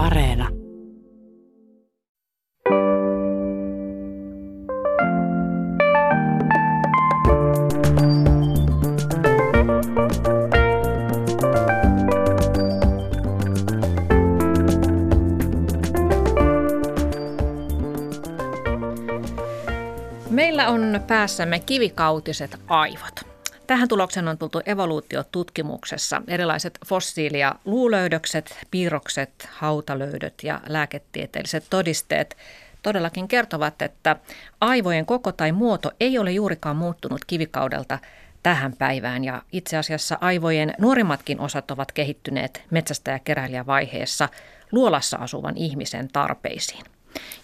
Areena. Meillä on päässämme kivikautiset aivot. Tähän tulokseen on tultu evoluutiotutkimuksessa. Erilaiset fossiili- ja luulöydökset, piirrokset, hautalöydöt ja lääketieteelliset todisteet todellakin kertovat, että aivojen koko tai muoto ei ole juurikaan muuttunut kivikaudelta tähän päivään ja itse asiassa aivojen nuorimmatkin osat ovat kehittyneet metsästä- ja keräilijävaiheessa luolassa asuvan ihmisen tarpeisiin.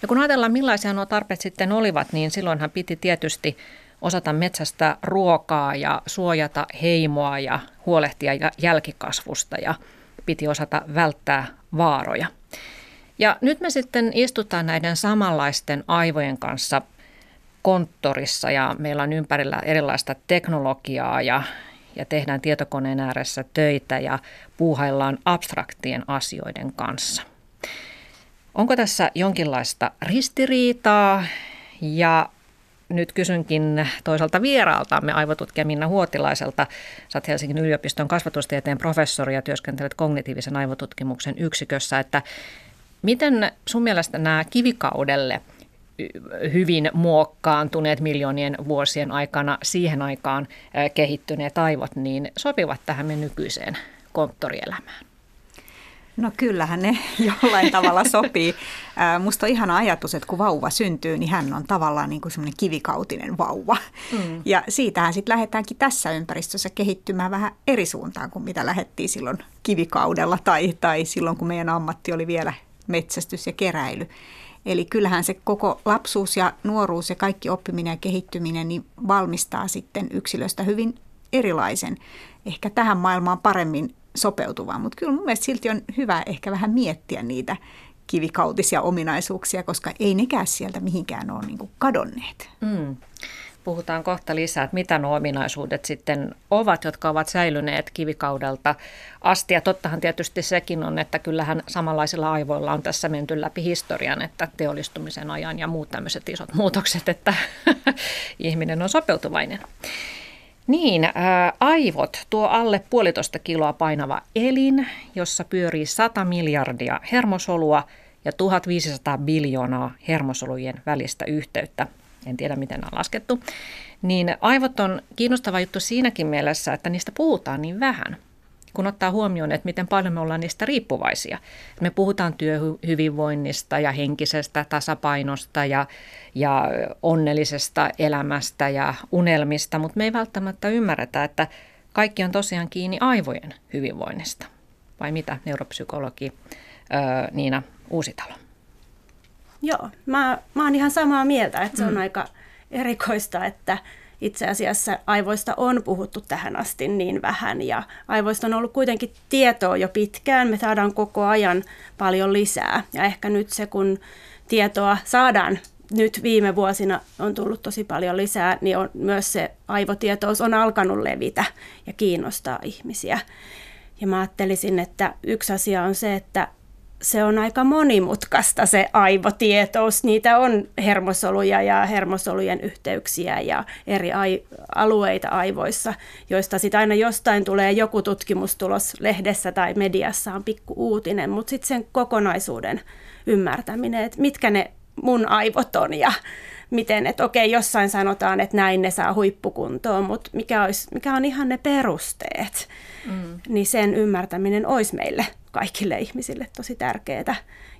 Ja kun ajatellaan millaisia nuo tarpeet sitten olivat, niin silloinhan piti tietysti osata metsästä ruokaa ja suojata heimoa ja huolehtia jälkikasvusta ja piti osata välttää vaaroja. Ja nyt me sitten istutaan näiden samanlaisten aivojen kanssa konttorissa ja meillä on ympärillä erilaista teknologiaa ja, ja tehdään tietokoneen ääressä töitä ja puuhaillaan abstraktien asioiden kanssa. Onko tässä jonkinlaista ristiriitaa ja nyt kysynkin toisaalta vieraaltamme aivotutkija Minna Huotilaiselta. Sä Helsingin yliopiston kasvatustieteen professori ja työskentelet kognitiivisen aivotutkimuksen yksikössä, että miten sun mielestä nämä kivikaudelle hyvin muokkaantuneet miljoonien vuosien aikana siihen aikaan kehittyneet aivot, niin sopivat tähän me nykyiseen konttorielämään? No kyllähän ne jollain tavalla sopii. Musta on ihana ajatus, että kun vauva syntyy, niin hän on tavallaan niin kuin semmoinen kivikautinen vauva. Mm. Ja siitähän sitten lähdetäänkin tässä ympäristössä kehittymään vähän eri suuntaan kuin mitä lähdettiin silloin kivikaudella tai, tai silloin, kun meidän ammatti oli vielä metsästys ja keräily. Eli kyllähän se koko lapsuus ja nuoruus ja kaikki oppiminen ja kehittyminen niin valmistaa sitten yksilöstä hyvin erilaisen, ehkä tähän maailmaan paremmin sopeutuvaa. Mutta kyllä mun mielestä silti on hyvä ehkä vähän miettiä niitä kivikautisia ominaisuuksia, koska ei nekään sieltä mihinkään ole niin kadonneet. Mm. Puhutaan kohta lisää, että mitä nuo ominaisuudet sitten ovat, jotka ovat säilyneet kivikaudelta asti. Ja tottahan tietysti sekin on, että kyllähän samanlaisilla aivoilla on tässä menty läpi historian, että teollistumisen ajan ja muut tämmöiset isot muutokset, että ihminen on sopeutuvainen. Niin, ää, aivot, tuo alle puolitoista kiloa painava elin, jossa pyörii 100 miljardia hermosolua ja 1500 biljoonaa hermosolujen välistä yhteyttä. En tiedä, miten on laskettu. Niin aivot on kiinnostava juttu siinäkin mielessä, että niistä puhutaan niin vähän kun ottaa huomioon, että miten paljon me ollaan niistä riippuvaisia. Me puhutaan työhyvinvoinnista ja henkisestä tasapainosta ja, ja onnellisesta elämästä ja unelmista, mutta me ei välttämättä ymmärretä, että kaikki on tosiaan kiinni aivojen hyvinvoinnista. Vai mitä neuropsykologi öö, Niina Uusitalo? Joo, mä, mä oon ihan samaa mieltä, että se on mm. aika erikoista, että itse asiassa aivoista on puhuttu tähän asti niin vähän ja aivoista on ollut kuitenkin tietoa jo pitkään. Me saadaan koko ajan paljon lisää ja ehkä nyt se, kun tietoa saadaan nyt viime vuosina on tullut tosi paljon lisää, niin on, myös se aivotietous on alkanut levitä ja kiinnostaa ihmisiä. Ja mä ajattelisin, että yksi asia on se, että se on aika monimutkaista se aivotietous. Niitä on hermosoluja ja hermosolujen yhteyksiä ja eri ai- alueita aivoissa, joista sitten aina jostain tulee joku tutkimustulos lehdessä tai mediassa on pikku uutinen, mutta sitten sen kokonaisuuden ymmärtäminen, että mitkä ne mun aivot on ja miten, että okei, jossain sanotaan, että näin ne saa huippukuntoon, mutta mikä, olisi, mikä on ihan ne perusteet, mm. niin sen ymmärtäminen olisi meille kaikille ihmisille tosi tärkeää.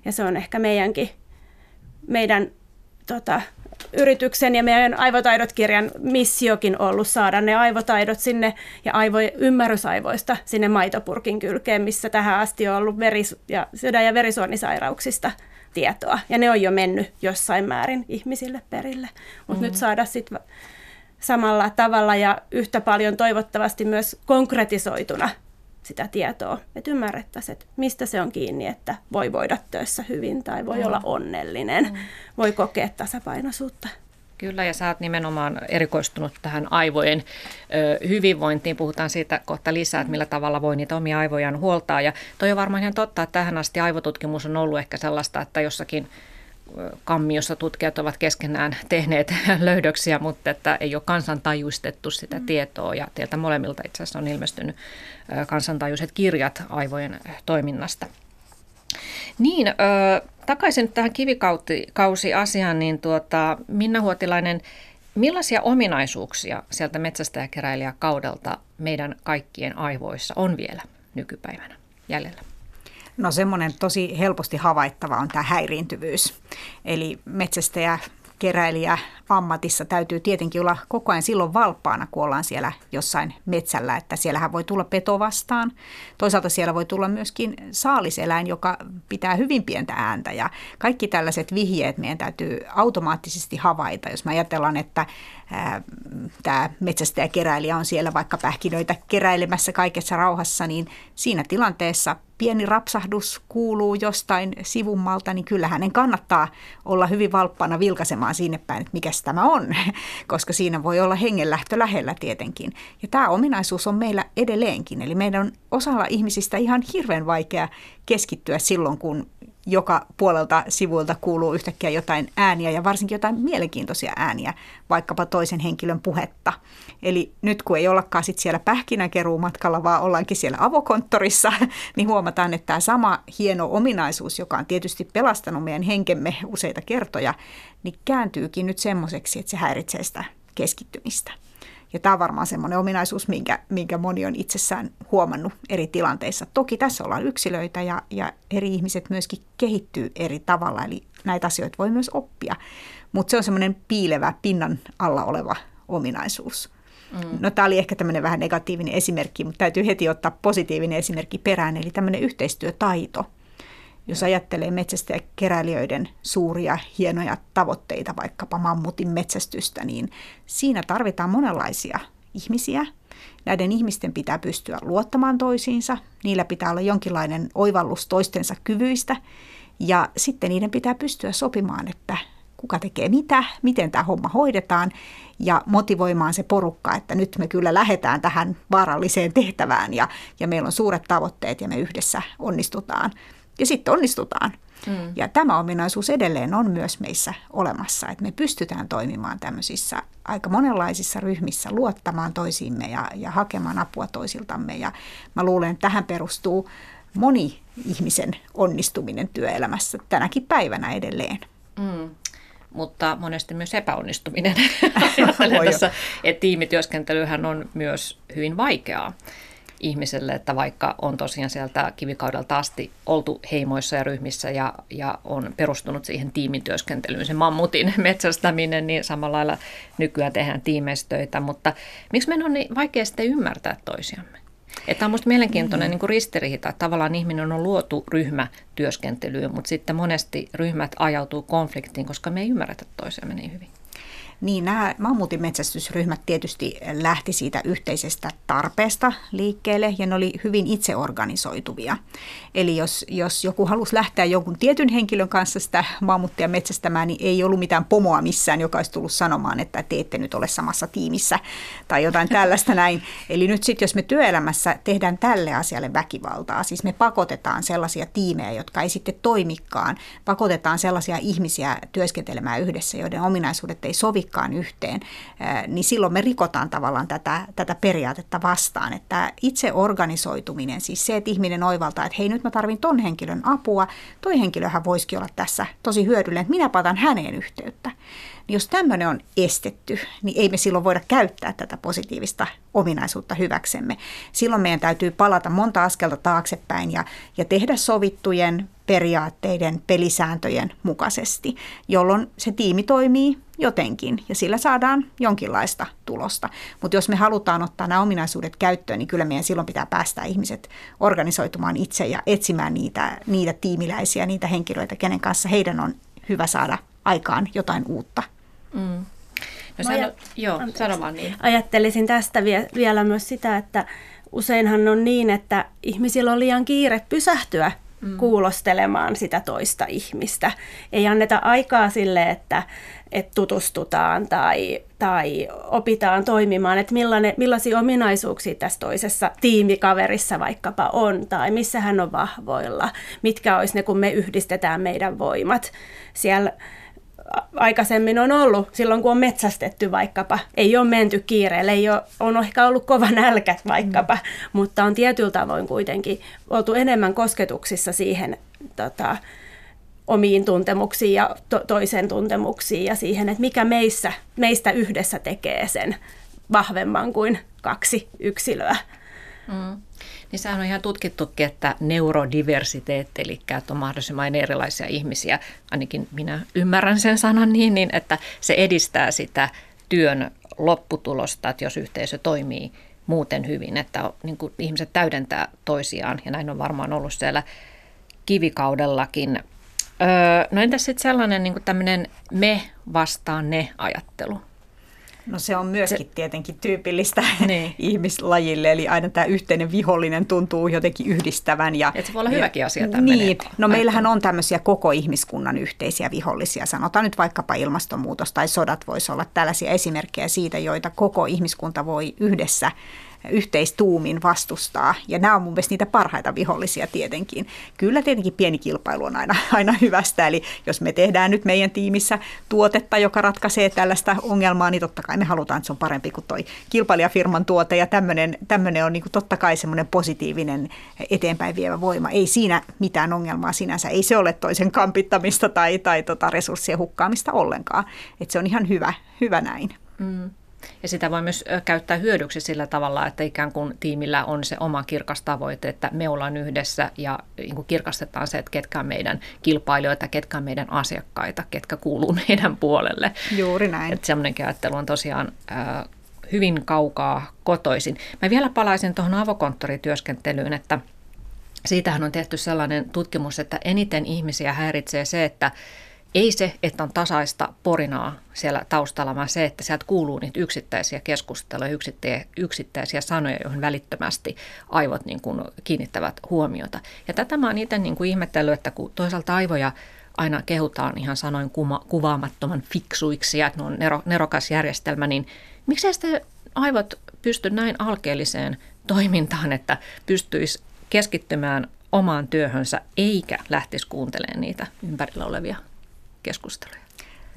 Ja se on ehkä meidänkin, meidän tota, yrityksen ja meidän aivotaidot-kirjan missiokin ollut saada ne aivotaidot sinne ja aivo, ymmärrysaivoista sinne maitopurkin kylkeen, missä tähän asti on ollut veris- ja sydän- ja verisuonisairauksista tietoa. Ja ne on jo mennyt jossain määrin ihmisille perille. Mutta mm-hmm. nyt saada sitten samalla tavalla ja yhtä paljon toivottavasti myös konkretisoituna sitä tietoa, että ymmärrettäisiin, että mistä se on kiinni, että voi voida töissä hyvin tai voi mm. olla onnellinen, mm. voi kokea tasapainoisuutta. Kyllä, ja sä oot nimenomaan erikoistunut tähän aivojen ö, hyvinvointiin. Puhutaan siitä kohta lisää, että millä tavalla voi niitä omia aivojaan huoltaa. Ja toi on varmaan ihan totta, että tähän asti aivotutkimus on ollut ehkä sellaista, että jossakin kammiossa tutkijat ovat keskenään tehneet löydöksiä, mutta että ei ole kansantajuistettu sitä mm. tietoa ja teiltä molemmilta itse asiassa on ilmestynyt kansantajuiset kirjat aivojen toiminnasta. Niin, ö, takaisin tähän kivikausi-asiaan, niin tuota, Minna Huotilainen, millaisia ominaisuuksia sieltä metsästäjäkeräilijäkaudelta meidän kaikkien aivoissa on vielä nykypäivänä jäljellä? No semmoinen tosi helposti havaittava on tämä häiriintyvyys. Eli metsästäjä keräilijä ammatissa täytyy tietenkin olla koko ajan silloin valppaana, kun ollaan siellä jossain metsällä, että siellähän voi tulla peto vastaan. Toisaalta siellä voi tulla myöskin saaliseläin, joka pitää hyvin pientä ääntä ja kaikki tällaiset vihjeet meidän täytyy automaattisesti havaita. Jos me ajatellaan, että tämä metsästäjäkeräilijä on siellä vaikka pähkinöitä keräilemässä kaikessa rauhassa, niin siinä tilanteessa pieni rapsahdus kuuluu jostain sivummalta, niin kyllä hänen kannattaa olla hyvin valppana vilkaisemaan sinne päin, että mikä tämä on, koska siinä voi olla hengenlähtö lähellä tietenkin. Ja tämä ominaisuus on meillä edelleenkin, eli meidän on osalla ihmisistä ihan hirveän vaikea keskittyä silloin, kun joka puolelta sivuilta kuuluu yhtäkkiä jotain ääniä ja varsinkin jotain mielenkiintoisia ääniä, vaikkapa toisen henkilön puhetta. Eli nyt kun ei ollakaan sit siellä pähkinäkeruumatkalla, vaan ollaankin siellä avokonttorissa, niin huomataan, että tämä sama hieno ominaisuus, joka on tietysti pelastanut meidän henkemme useita kertoja, niin kääntyykin nyt semmoiseksi, että se häiritsee sitä keskittymistä. Ja tämä on varmaan semmoinen ominaisuus, minkä, minkä moni on itsessään huomannut eri tilanteissa. Toki tässä ollaan yksilöitä ja, ja eri ihmiset myöskin kehittyy eri tavalla, eli näitä asioita voi myös oppia. Mutta se on semmoinen piilevä, pinnan alla oleva ominaisuus. Mm. No tämä oli ehkä tämmöinen vähän negatiivinen esimerkki, mutta täytyy heti ottaa positiivinen esimerkki perään, eli tämmöinen yhteistyötaito – jos ajattelee metsästä ja keräilijöiden suuria hienoja tavoitteita, vaikkapa mammutin metsästystä, niin siinä tarvitaan monenlaisia ihmisiä. Näiden ihmisten pitää pystyä luottamaan toisiinsa, niillä pitää olla jonkinlainen oivallus toistensa kyvyistä. Ja sitten niiden pitää pystyä sopimaan, että kuka tekee mitä, miten tämä homma hoidetaan ja motivoimaan se porukka, että nyt me kyllä lähdetään tähän vaaralliseen tehtävään ja, ja meillä on suuret tavoitteet ja me yhdessä onnistutaan ja sitten onnistutaan. Mm. Ja tämä ominaisuus edelleen on myös meissä olemassa, että me pystytään toimimaan tämmöisissä aika monenlaisissa ryhmissä, luottamaan toisiimme ja, ja hakemaan apua toisiltamme. Ja mä luulen, että tähän perustuu moni ihmisen onnistuminen työelämässä tänäkin päivänä edelleen. Mm mutta monesti myös epäonnistuminen. tässä, että tiimityöskentelyhän on myös hyvin vaikeaa ihmiselle, että vaikka on tosiaan sieltä kivikaudelta asti oltu heimoissa ja ryhmissä ja, ja on perustunut siihen tiimityöskentelyyn, se mammutin metsästäminen, niin samalla lailla nykyään tehdään tiimeistöitä, mutta miksi meidän on niin vaikea sitten ymmärtää toisiamme? Että on minusta mielenkiintoinen mm-hmm. niin ristiriita, että tavallaan ihminen on luotu ryhmätyöskentelyyn, mutta sitten monesti ryhmät ajautuu konfliktiin, koska me ei ymmärretä toisiamme niin hyvin. Niin nämä mammutin metsästysryhmät tietysti lähti siitä yhteisestä tarpeesta liikkeelle ja ne oli hyvin itseorganisoituvia. Eli jos, jos joku halusi lähteä jonkun tietyn henkilön kanssa sitä mammuttia metsästämään, niin ei ollut mitään pomoa missään, joka olisi tullut sanomaan, että te ette nyt ole samassa tiimissä tai jotain tällaista näin. Eli nyt sitten, jos me työelämässä tehdään tälle asialle väkivaltaa, siis me pakotetaan sellaisia tiimejä, jotka ei sitten toimikaan, pakotetaan sellaisia ihmisiä työskentelemään yhdessä, joiden ominaisuudet ei sovi sovikaan yhteen, niin silloin me rikotaan tavallaan tätä, tätä periaatetta vastaan. Että itse organisoituminen, siis se, että ihminen oivaltaa, että hei nyt mä tarvin ton henkilön apua, toi henkilöhän voisikin olla tässä tosi hyödyllinen, että minä patan häneen yhteyttä. Niin jos tämmöinen on estetty, niin ei me silloin voida käyttää tätä positiivista ominaisuutta hyväksemme. Silloin meidän täytyy palata monta askelta taaksepäin ja, ja tehdä sovittujen periaatteiden, pelisääntöjen mukaisesti, jolloin se tiimi toimii jotenkin ja sillä saadaan jonkinlaista tulosta. Mutta jos me halutaan ottaa nämä ominaisuudet käyttöön, niin kyllä meidän silloin pitää päästä ihmiset organisoitumaan itse ja etsimään niitä, niitä tiimiläisiä, niitä henkilöitä, kenen kanssa heidän on hyvä saada aikaan jotain uutta. Mm. No sano, ajat- joo, sano vaan niin. Ajattelisin tästä vie, vielä myös sitä, että useinhan on niin, että ihmisillä on liian kiire pysähtyä mm. kuulostelemaan sitä toista ihmistä. Ei anneta aikaa sille, että, että tutustutaan tai, tai opitaan toimimaan, että millainen, millaisia ominaisuuksia tässä toisessa tiimikaverissa vaikkapa on, tai missä hän on vahvoilla, mitkä olisi ne, kun me yhdistetään meidän voimat. Siellä aikaisemmin on ollut, silloin kun on metsästetty vaikkapa, ei ole menty kiireelle, ei ole, on ehkä ollut kova nälkä vaikkapa, mm. mutta on tietyllä tavoin kuitenkin oltu enemmän kosketuksissa siihen tota, omiin tuntemuksiin ja to- toisen tuntemuksiin ja siihen, että mikä meissä, meistä yhdessä tekee sen vahvemman kuin kaksi yksilöä. Mm. Niin sehän on ihan tutkittukin, että neurodiversiteetti, eli että on mahdollisimman erilaisia ihmisiä, ainakin minä ymmärrän sen sanan niin, niin että se edistää sitä työn lopputulosta, että jos yhteisö toimii muuten hyvin, että niin kuin ihmiset täydentää toisiaan, ja näin on varmaan ollut siellä kivikaudellakin. Öö, no entäs sitten sellainen niin tämmöinen me vastaan ne ajattelu? No se on myöskin se, tietenkin tyypillistä niin. ihmislajille, eli aina tämä yhteinen vihollinen tuntuu jotenkin yhdistävän. Ja, Et se voi olla hyväkin asia Niin, no meillähän on tämmöisiä koko ihmiskunnan yhteisiä vihollisia, sanotaan nyt vaikkapa ilmastonmuutos tai sodat voisi olla tällaisia esimerkkejä siitä, joita koko ihmiskunta voi yhdessä yhteistuumin vastustaa. Ja nämä on mun mielestä niitä parhaita vihollisia tietenkin. Kyllä tietenkin pieni kilpailu on aina, aina hyvästä. Eli jos me tehdään nyt meidän tiimissä tuotetta, joka ratkaisee tällaista ongelmaa, niin totta kai me halutaan, että se on parempi kuin toi kilpailijafirman tuote. Ja tämmöinen, on niin totta kai semmoinen positiivinen eteenpäin vievä voima. Ei siinä mitään ongelmaa sinänsä. Ei se ole toisen kampittamista tai, tai tota resurssien hukkaamista ollenkaan. Et se on ihan hyvä, hyvä näin. Mm. Ja sitä voi myös käyttää hyödyksi sillä tavalla, että ikään kuin tiimillä on se oma kirkas tavoite, että me ollaan yhdessä ja niin kuin kirkastetaan se, että ketkä on meidän kilpailijoita, ketkä on meidän asiakkaita, ketkä kuuluu meidän puolelle. Juuri näin. Että semmoinenkin ajattelu on tosiaan äh, hyvin kaukaa kotoisin. Mä vielä palaisin tuohon avokonttorityöskentelyyn, että siitähän on tehty sellainen tutkimus, että eniten ihmisiä häiritsee se, että ei se, että on tasaista porinaa siellä taustalla, vaan se, että sieltä kuuluu niitä yksittäisiä keskusteluja, yksittäisiä sanoja, joihin välittömästi aivot niin kuin kiinnittävät huomiota. Ja tätä mä oon itse niin kuin ihmetellyt, että kun toisaalta aivoja aina kehutaan ihan sanoin kuma, kuvaamattoman fiksuiksi ja että ne on nero, nerokas järjestelmä, niin miksei sitten aivot pysty näin alkeelliseen toimintaan, että pystyisi keskittymään omaan työhönsä eikä lähtisi kuuntelemaan niitä ympärillä olevia keskusteluja?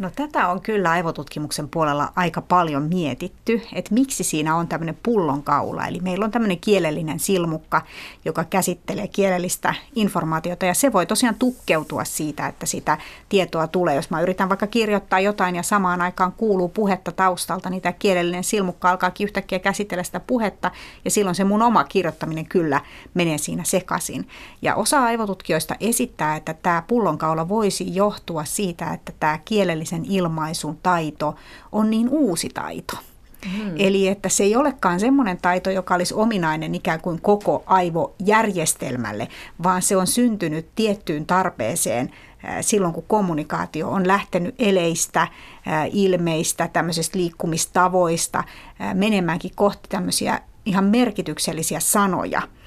No tätä on kyllä aivotutkimuksen puolella aika paljon mietitty, että miksi siinä on tämmöinen pullonkaula. Eli meillä on tämmöinen kielellinen silmukka, joka käsittelee kielellistä informaatiota ja se voi tosiaan tukkeutua siitä, että sitä tietoa tulee. Jos mä yritän vaikka kirjoittaa jotain ja samaan aikaan kuuluu puhetta taustalta, niin tämä kielellinen silmukka alkaakin yhtäkkiä käsitellä sitä puhetta ja silloin se mun oma kirjoittaminen kyllä menee siinä sekaisin. Ja osa aivotutkijoista esittää, että tämä pullonkaula voisi johtua siitä, että tämä kielellinen kirjallisen ilmaisun taito on niin uusi taito. Hmm. Eli että se ei olekaan semmoinen taito, joka olisi ominainen ikään kuin koko aivojärjestelmälle, vaan se on syntynyt tiettyyn tarpeeseen silloin, kun kommunikaatio on lähtenyt eleistä, ilmeistä, tämmöisistä liikkumistavoista menemäänkin kohti tämmöisiä ihan merkityksellisiä sanoja –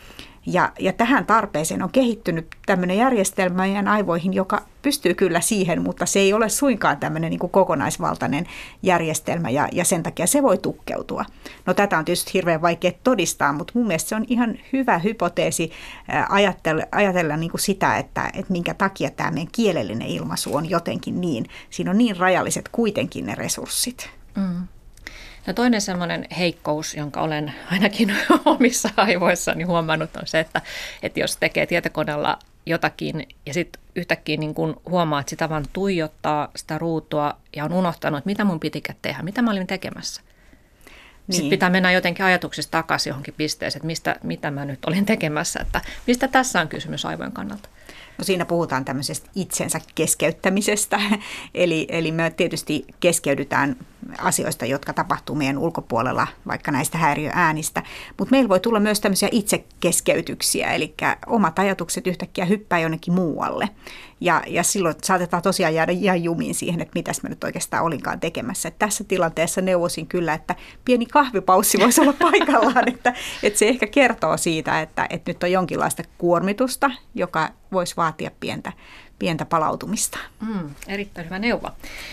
ja, ja tähän tarpeeseen on kehittynyt tämmöinen järjestelmä meidän aivoihin, joka pystyy kyllä siihen, mutta se ei ole suinkaan tämmöinen niin kuin kokonaisvaltainen järjestelmä ja, ja sen takia se voi tukkeutua. No tätä on tietysti hirveän vaikea todistaa, mutta mun mielestä se on ihan hyvä hypoteesi ajatella, ajatella niin kuin sitä, että, että minkä takia tämä meidän kielellinen ilmaisu on jotenkin niin, siinä on niin rajalliset kuitenkin ne resurssit. Mm. No toinen semmoinen heikkous, jonka olen ainakin omissa aivoissani huomannut, on se, että, että jos tekee tietokoneella jotakin ja sitten yhtäkkiä niin kun huomaa, että sitä vaan tuijottaa sitä ruutua ja on unohtanut, että mitä mun pitikään tehdä, mitä mä olin tekemässä. Niin. Sitten pitää mennä jotenkin ajatuksista takaisin johonkin pisteeseen, että mistä, mitä mä nyt olin tekemässä, että mistä tässä on kysymys aivojen kannalta. No siinä puhutaan tämmöisestä itsensä keskeyttämisestä, eli, eli me tietysti keskeydytään asioista, jotka tapahtuu meidän ulkopuolella, vaikka näistä häiriöäänistä. Mutta meillä voi tulla myös tämmöisiä itsekeskeytyksiä, eli omat ajatukset yhtäkkiä hyppää jonnekin muualle. Ja, ja silloin saatetaan tosiaan jäädä ihan jumiin siihen, että mitäs mä nyt oikeastaan olinkaan tekemässä. Et tässä tilanteessa neuvosin kyllä, että pieni kahvipaussi voisi olla paikallaan, että, että se ehkä kertoo siitä, että, että nyt on jonkinlaista kuormitusta, joka voisi vaatia pientä, pientä palautumista. Mm, erittäin hyvä neuvo.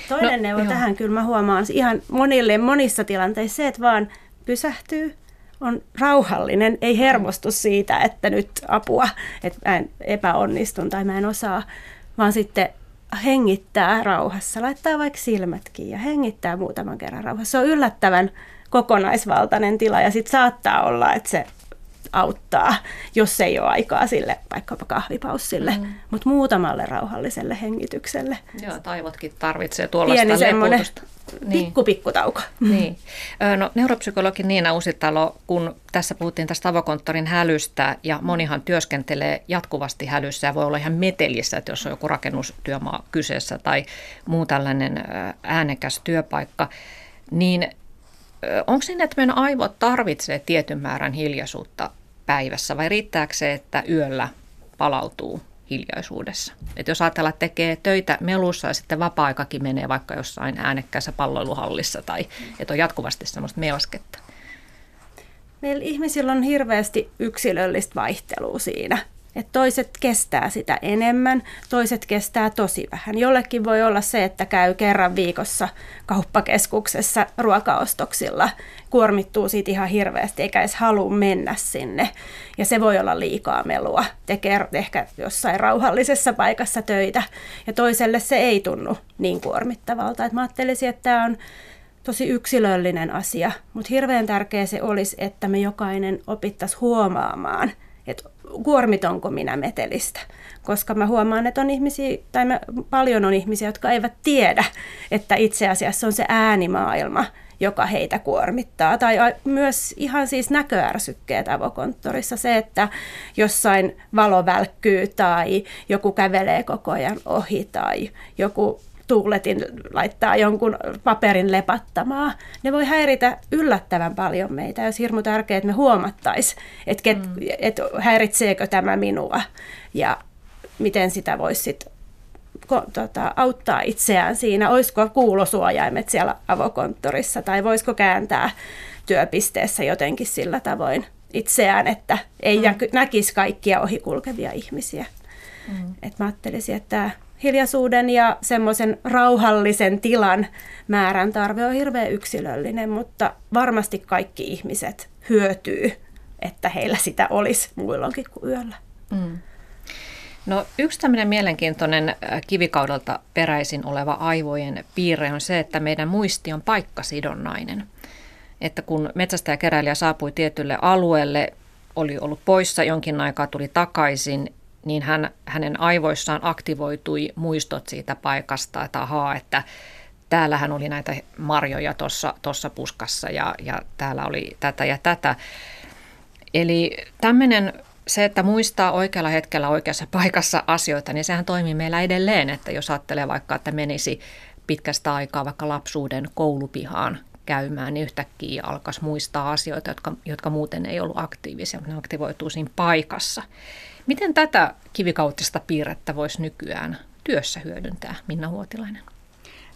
Toinen no, neuvo joo. tähän kyllä mä huomaan ihan monille monissa tilanteissa se, että vaan pysähtyy, on rauhallinen, ei hermostu siitä, että nyt apua, että mä en epäonnistun tai mä en osaa, vaan sitten hengittää rauhassa, laittaa vaikka silmätkin ja hengittää muutaman kerran rauhassa. Se on yllättävän kokonaisvaltainen tila ja sitten saattaa olla, että se auttaa, jos ei ole aikaa sille vaikkapa kahvipaussille, mm. mutta muutamalle rauhalliselle hengitykselle. Joo, taivotkin tarvitsee tuollaista Pieni semmoinen niin. pikku pikkutauko. Niin. No, neuropsykologi Niina Usitalo, kun tässä puhuttiin tästä avokonttorin hälystä ja monihan työskentelee jatkuvasti hälyssä ja voi olla ihan metelissä, että jos on joku rakennustyömaa kyseessä tai muu tällainen äänekäs työpaikka, niin onko siinä, että meidän aivot tarvitsee tietyn määrän hiljaisuutta päivässä vai riittääkö se, että yöllä palautuu hiljaisuudessa? Et jos ajatellaan, että tekee töitä melussa ja sitten vapaa-aikakin menee vaikka jossain äänekkäässä palloiluhallissa tai että on jatkuvasti semmoista melskettä. Meillä ihmisillä on hirveästi yksilöllistä vaihtelua siinä. Et toiset kestää sitä enemmän, toiset kestää tosi vähän. Jollekin voi olla se, että käy kerran viikossa kauppakeskuksessa ruokaostoksilla, kuormittuu siitä ihan hirveästi eikä edes halua mennä sinne. Ja se voi olla liikaa melua, tekee ehkä jossain rauhallisessa paikassa töitä. Ja toiselle se ei tunnu niin kuormittavalta. Et mä ajattelisin, että tämä on tosi yksilöllinen asia, mutta hirveän tärkeä se olisi, että me jokainen opittaisiin huomaamaan, että kuormitonko minä metelistä. Koska mä huomaan, että on ihmisiä, tai mä, paljon on ihmisiä, jotka eivät tiedä, että itse asiassa on se äänimaailma, joka heitä kuormittaa. Tai myös ihan siis näköärsykkeet avokonttorissa. Se, että jossain valo välkkyy tai joku kävelee koko ajan ohi tai joku tuuletin laittaa jonkun paperin lepattamaa, ne voi häiritä yllättävän paljon meitä. Olisi hirmu tärkeää, että me huomattaisiin, että, mm. että häiritseekö tämä minua ja miten sitä voisi sit, ko, tota, auttaa itseään siinä. Olisiko kuulosuojaimet siellä avokonttorissa tai voisiko kääntää työpisteessä jotenkin sillä tavoin itseään, että ei mm. näkisi kaikkia ohikulkevia ihmisiä. Mm. Et mä ajattelisin, että hiljaisuuden ja semmoisen rauhallisen tilan määrän tarve on hirveän yksilöllinen, mutta varmasti kaikki ihmiset hyötyy, että heillä sitä olisi muilloinkin kuin yöllä. Mm. No, yksi tämmöinen mielenkiintoinen äh, kivikaudelta peräisin oleva aivojen piirre on se, että meidän muisti on paikkasidonnainen. Että kun metsästäjäkeräilijä saapui tietylle alueelle, oli ollut poissa jonkin aikaa, tuli takaisin, niin hän, hänen aivoissaan aktivoitui muistot siitä paikasta, että ahaa, että täällähän oli näitä marjoja tuossa puskassa ja, ja täällä oli tätä ja tätä. Eli tämmöinen se, että muistaa oikealla hetkellä oikeassa paikassa asioita, niin sehän toimii meillä edelleen, että jos ajattelee vaikka, että menisi pitkästä aikaa vaikka lapsuuden koulupihaan käymään, niin yhtäkkiä alkaisi muistaa asioita, jotka, jotka muuten ei ollut aktiivisia, mutta ne aktivoituu siinä paikassa. Miten tätä kivikautista piirrettä voisi nykyään työssä hyödyntää, Minna Huotilainen?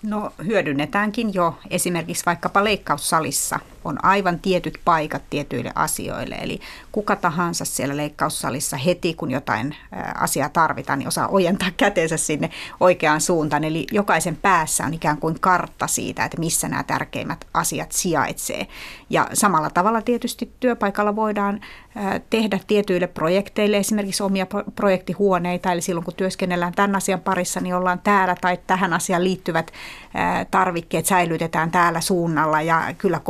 No hyödynnetäänkin jo esimerkiksi vaikkapa leikkaussalissa. On aivan tietyt paikat tietyille asioille. Eli kuka tahansa siellä leikkaussalissa heti, kun jotain asiaa tarvitaan, niin osaa ojentaa käteensä sinne oikeaan suuntaan. Eli jokaisen päässä on ikään kuin kartta siitä, että missä nämä tärkeimmät asiat sijaitsee. Ja samalla tavalla tietysti työpaikalla voidaan tehdä tietyille projekteille esimerkiksi omia projektihuoneita. Eli silloin kun työskennellään tämän asian parissa, niin ollaan täällä tai tähän asiaan liittyvät tarvikkeet säilytetään täällä suunnalla. Ja kyllä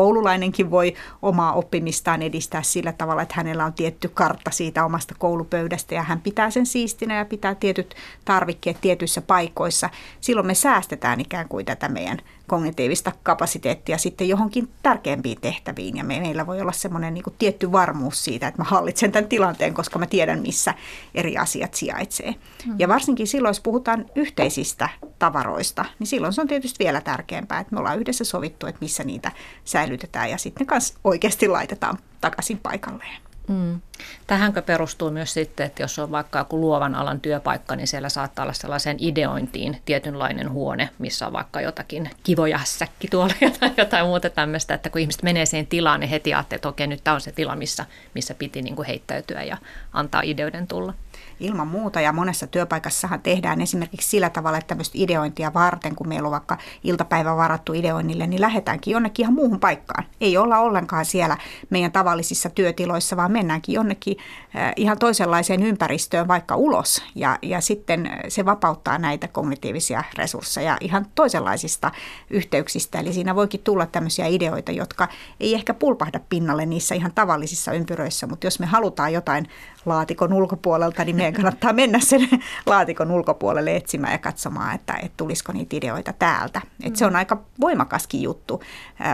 koululainenkin voi omaa oppimistaan edistää sillä tavalla, että hänellä on tietty kartta siitä omasta koulupöydästä ja hän pitää sen siistinä ja pitää tietyt tarvikkeet tietyissä paikoissa. Silloin me säästetään ikään kuin tätä meidän kognitiivista kapasiteettia sitten johonkin tärkeämpiin tehtäviin. Ja meillä voi olla semmoinen niin kuin tietty varmuus siitä, että mä hallitsen tämän tilanteen, koska mä tiedän, missä eri asiat sijaitsee. Mm. Ja varsinkin silloin, jos puhutaan yhteisistä tavaroista, niin silloin se on tietysti vielä tärkeämpää, että me ollaan yhdessä sovittu, että missä niitä säilytetään ja sitten kanssa oikeasti laitetaan takaisin paikalleen. Mm. Tähänkö perustuu myös sitten, että jos on vaikka joku luovan alan työpaikka, niin siellä saattaa olla sellaiseen ideointiin tietynlainen huone, missä on vaikka jotakin kivoja säkkituoleja tai jotain muuta tämmöistä, että kun ihmiset menee siihen tilaan, niin heti ajattelee, että okei, nyt tämä on se tila, missä, missä piti niin kuin heittäytyä ja antaa ideoiden tulla. Ilman muuta ja monessa työpaikassahan tehdään esimerkiksi sillä tavalla, että tämmöistä ideointia varten, kun meillä on vaikka iltapäivä varattu ideoinnille, niin lähdetäänkin jonnekin ihan muuhun paikkaan. Ei olla ollenkaan siellä meidän tavallisissa työtiloissa, vaan mennäänkin jonnekin äh, ihan toisenlaiseen ympäristöön, vaikka ulos. Ja, ja sitten se vapauttaa näitä kognitiivisia resursseja ihan toisenlaisista yhteyksistä. Eli siinä voikin tulla tämmöisiä ideoita, jotka ei ehkä pulpahda pinnalle niissä ihan tavallisissa ympyröissä, mutta jos me halutaan jotain laatikon ulkopuolelta, niin meidän kannattaa mennä sen laatikon ulkopuolelle etsimään ja katsomaan, että, että tulisiko niitä ideoita täältä. Että se on aika voimakaskin juttu.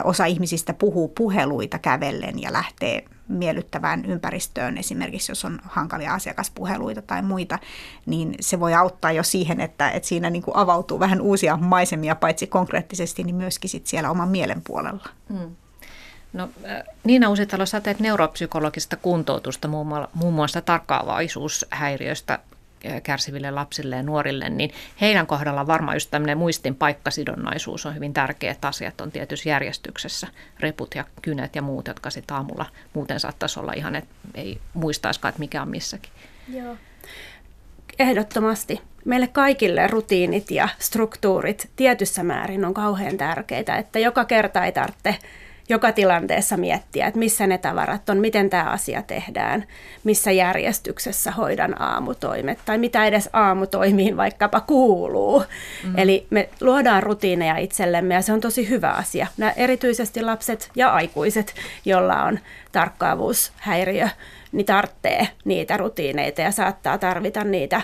Osa ihmisistä puhuu puheluita kävellen ja lähtee miellyttävään ympäristöön, esimerkiksi jos on hankalia asiakaspuheluita tai muita, niin se voi auttaa jo siihen, että, että siinä niin kuin avautuu vähän uusia maisemia, paitsi konkreettisesti, niin myöskin sit siellä oman mielen puolella. Hmm. No, äh, Niina Uusitalo, sä teet neuropsykologista kuntoutusta muun muassa tarkkaavaisuushäiriöistä äh, kärsiville lapsille ja nuorille, niin heidän kohdalla varmaan just tämmöinen muistin paikkasidonnaisuus on hyvin tärkeä, että asiat on tietyssä järjestyksessä, reput ja kynet ja muut, jotka sitten aamulla muuten saattaisi olla ihan, että ei muistaiskaan, että mikä on missäkin. Joo. Ehdottomasti. Meille kaikille rutiinit ja struktuurit tietyssä määrin on kauhean tärkeitä, että joka kerta ei tarvitse joka tilanteessa miettiä, että missä ne tavarat on, miten tämä asia tehdään, missä järjestyksessä hoidan aamutoimet tai mitä edes aamutoimiin vaikkapa kuuluu. Mm. Eli me luodaan rutiineja itsellemme ja se on tosi hyvä asia. Nämä erityisesti lapset ja aikuiset, joilla on tarkkaavuushäiriö, niin tarvitsee niitä rutiineita ja saattaa tarvita niitä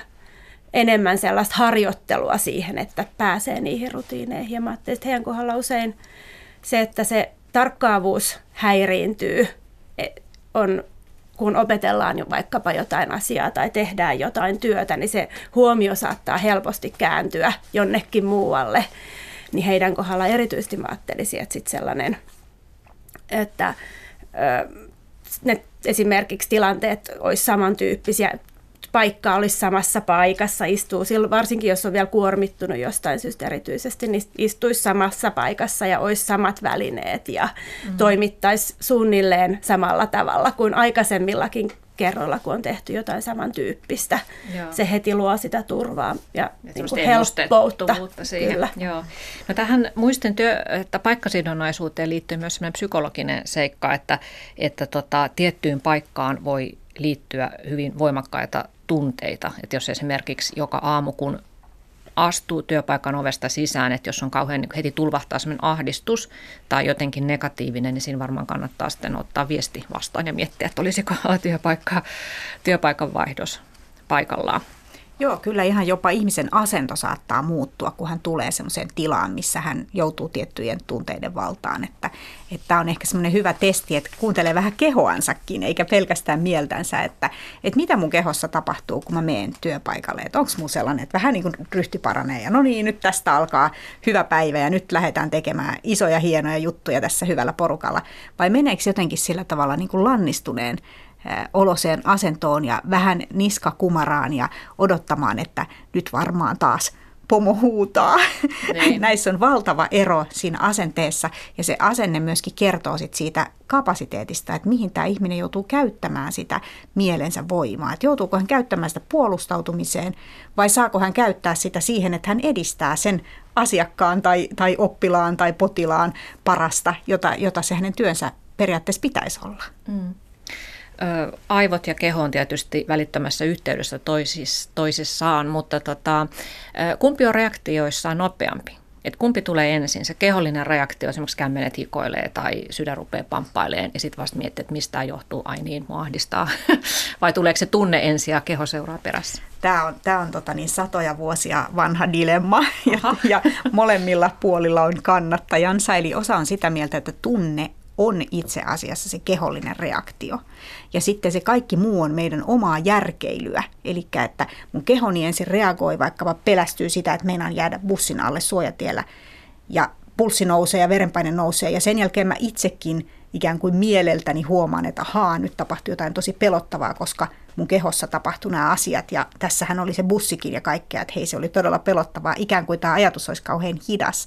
enemmän sellaista harjoittelua siihen, että pääsee niihin rutiineihin. Ja mä ajattelin, että heidän kohdalla usein se, että se tarkkaavuus häiriintyy, e, on, kun opetellaan jo vaikkapa jotain asiaa tai tehdään jotain työtä, niin se huomio saattaa helposti kääntyä jonnekin muualle. Niin heidän kohdalla erityisesti mä ajattelisin, että sit sellainen, että ne esimerkiksi tilanteet olisi samantyyppisiä paikka olisi samassa paikassa, istuu, silloin, varsinkin jos on vielä kuormittunut jostain syystä erityisesti, niin istuisi samassa paikassa ja olisi samat välineet ja mm. toimittaisi suunnilleen samalla tavalla kuin aikaisemmillakin kerroilla, kun on tehty jotain samantyyppistä. Joo. Se heti luo sitä turvaa ja, ja niin kuin helppoutta. Siihen. Kyllä. Joo. No tähän muisten työ, että paikkasidonnaisuuteen liittyy myös sellainen psykologinen seikka, että, että tota, tiettyyn paikkaan voi liittyä hyvin voimakkaita tunteita. Että jos esimerkiksi joka aamu, kun astuu työpaikan ovesta sisään, että jos on kauhean niin heti tulvahtaa sellainen ahdistus tai jotenkin negatiivinen, niin siinä varmaan kannattaa sitten ottaa viesti vastaan ja miettiä, että olisiko työpaikka, työpaikan vaihdos paikallaan. Joo, kyllä ihan jopa ihmisen asento saattaa muuttua, kun hän tulee semmoiseen tilaan, missä hän joutuu tiettyjen tunteiden valtaan. Että, että on ehkä semmoinen hyvä testi, että kuuntelee vähän kehoansakin, eikä pelkästään mieltänsä, että, että mitä mun kehossa tapahtuu, kun mä menen työpaikalle. Että onko mun sellainen, että vähän niin kuin ryhti paranee ja no niin, nyt tästä alkaa hyvä päivä ja nyt lähdetään tekemään isoja hienoja juttuja tässä hyvällä porukalla. Vai meneekö jotenkin sillä tavalla niin kuin lannistuneen oloseen asentoon ja vähän niska kumaraan ja odottamaan, että nyt varmaan taas pomo huutaa. Niin. Näissä on valtava ero siinä asenteessa ja se asenne myöskin kertoo sit siitä kapasiteetista, että mihin tämä ihminen joutuu käyttämään sitä mielensä voimaa. Että joutuuko hän käyttämään sitä puolustautumiseen vai saako hän käyttää sitä siihen, että hän edistää sen asiakkaan tai, tai oppilaan tai potilaan parasta, jota, jota se hänen työnsä periaatteessa pitäisi olla. Mm aivot ja keho on tietysti välittömässä yhteydessä toisis, toisissaan, mutta tota, kumpi on reaktioissaan nopeampi? Et kumpi tulee ensin? Se kehollinen reaktio, esimerkiksi kämmenet hikoilee tai sydän rupeaa pamppailemaan ja sitten vasta miettii, että mistä tämä johtuu, ai niin, mua ahdistaa. Vai tuleeko se tunne ensin ja keho seuraa perässä? Tämä on, tämä on tota niin, satoja vuosia vanha dilemma ja, ja molemmilla puolilla on kannattajansa. Eli osa on sitä mieltä, että tunne on itse asiassa se kehollinen reaktio. Ja sitten se kaikki muu on meidän omaa järkeilyä. Eli että mun kehoni ensin reagoi, vaikkapa pelästyy sitä, että meinaan jäädä bussin alle suojatiellä. Ja pulssi nousee ja verenpaine nousee. Ja sen jälkeen mä itsekin ikään kuin mieleltäni huomaan, että ahaa, nyt tapahtuu jotain tosi pelottavaa, koska mun kehossa tapahtui nämä asiat. Ja tässähän oli se bussikin ja kaikkea, että hei, se oli todella pelottavaa. Ikään kuin tämä ajatus olisi kauhean hidas.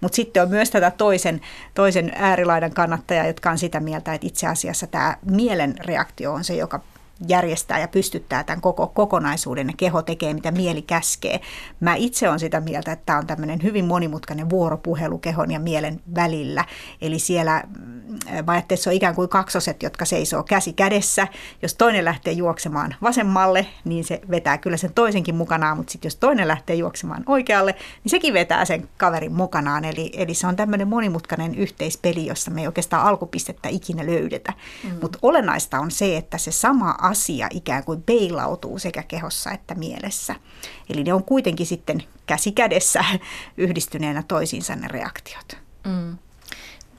Mutta sitten on myös tätä toisen, toisen äärilaidan kannattajaa, jotka on sitä mieltä, että itse asiassa tämä mielen reaktio on se, joka järjestää ja pystyttää tämän koko kokonaisuuden ja keho tekee, mitä mieli käskee. Mä itse olen sitä mieltä, että tämä on tämmöinen hyvin monimutkainen vuoropuhelu kehon ja mielen välillä. Eli siellä, mm, mä että se on ikään kuin kaksoset, jotka seisoo käsi kädessä. Jos toinen lähtee juoksemaan vasemmalle, niin se vetää kyllä sen toisenkin mukanaan, mutta sitten jos toinen lähtee juoksemaan oikealle, niin sekin vetää sen kaverin mukanaan. Eli, eli se on tämmöinen monimutkainen yhteispeli, jossa me ei oikeastaan alkupistettä ikinä löydetä. Mm. Mutta olennaista on se, että se sama asia ikään kuin peilautuu sekä kehossa että mielessä. Eli ne on kuitenkin sitten käsi kädessä yhdistyneenä toisiinsa ne reaktiot. Mm.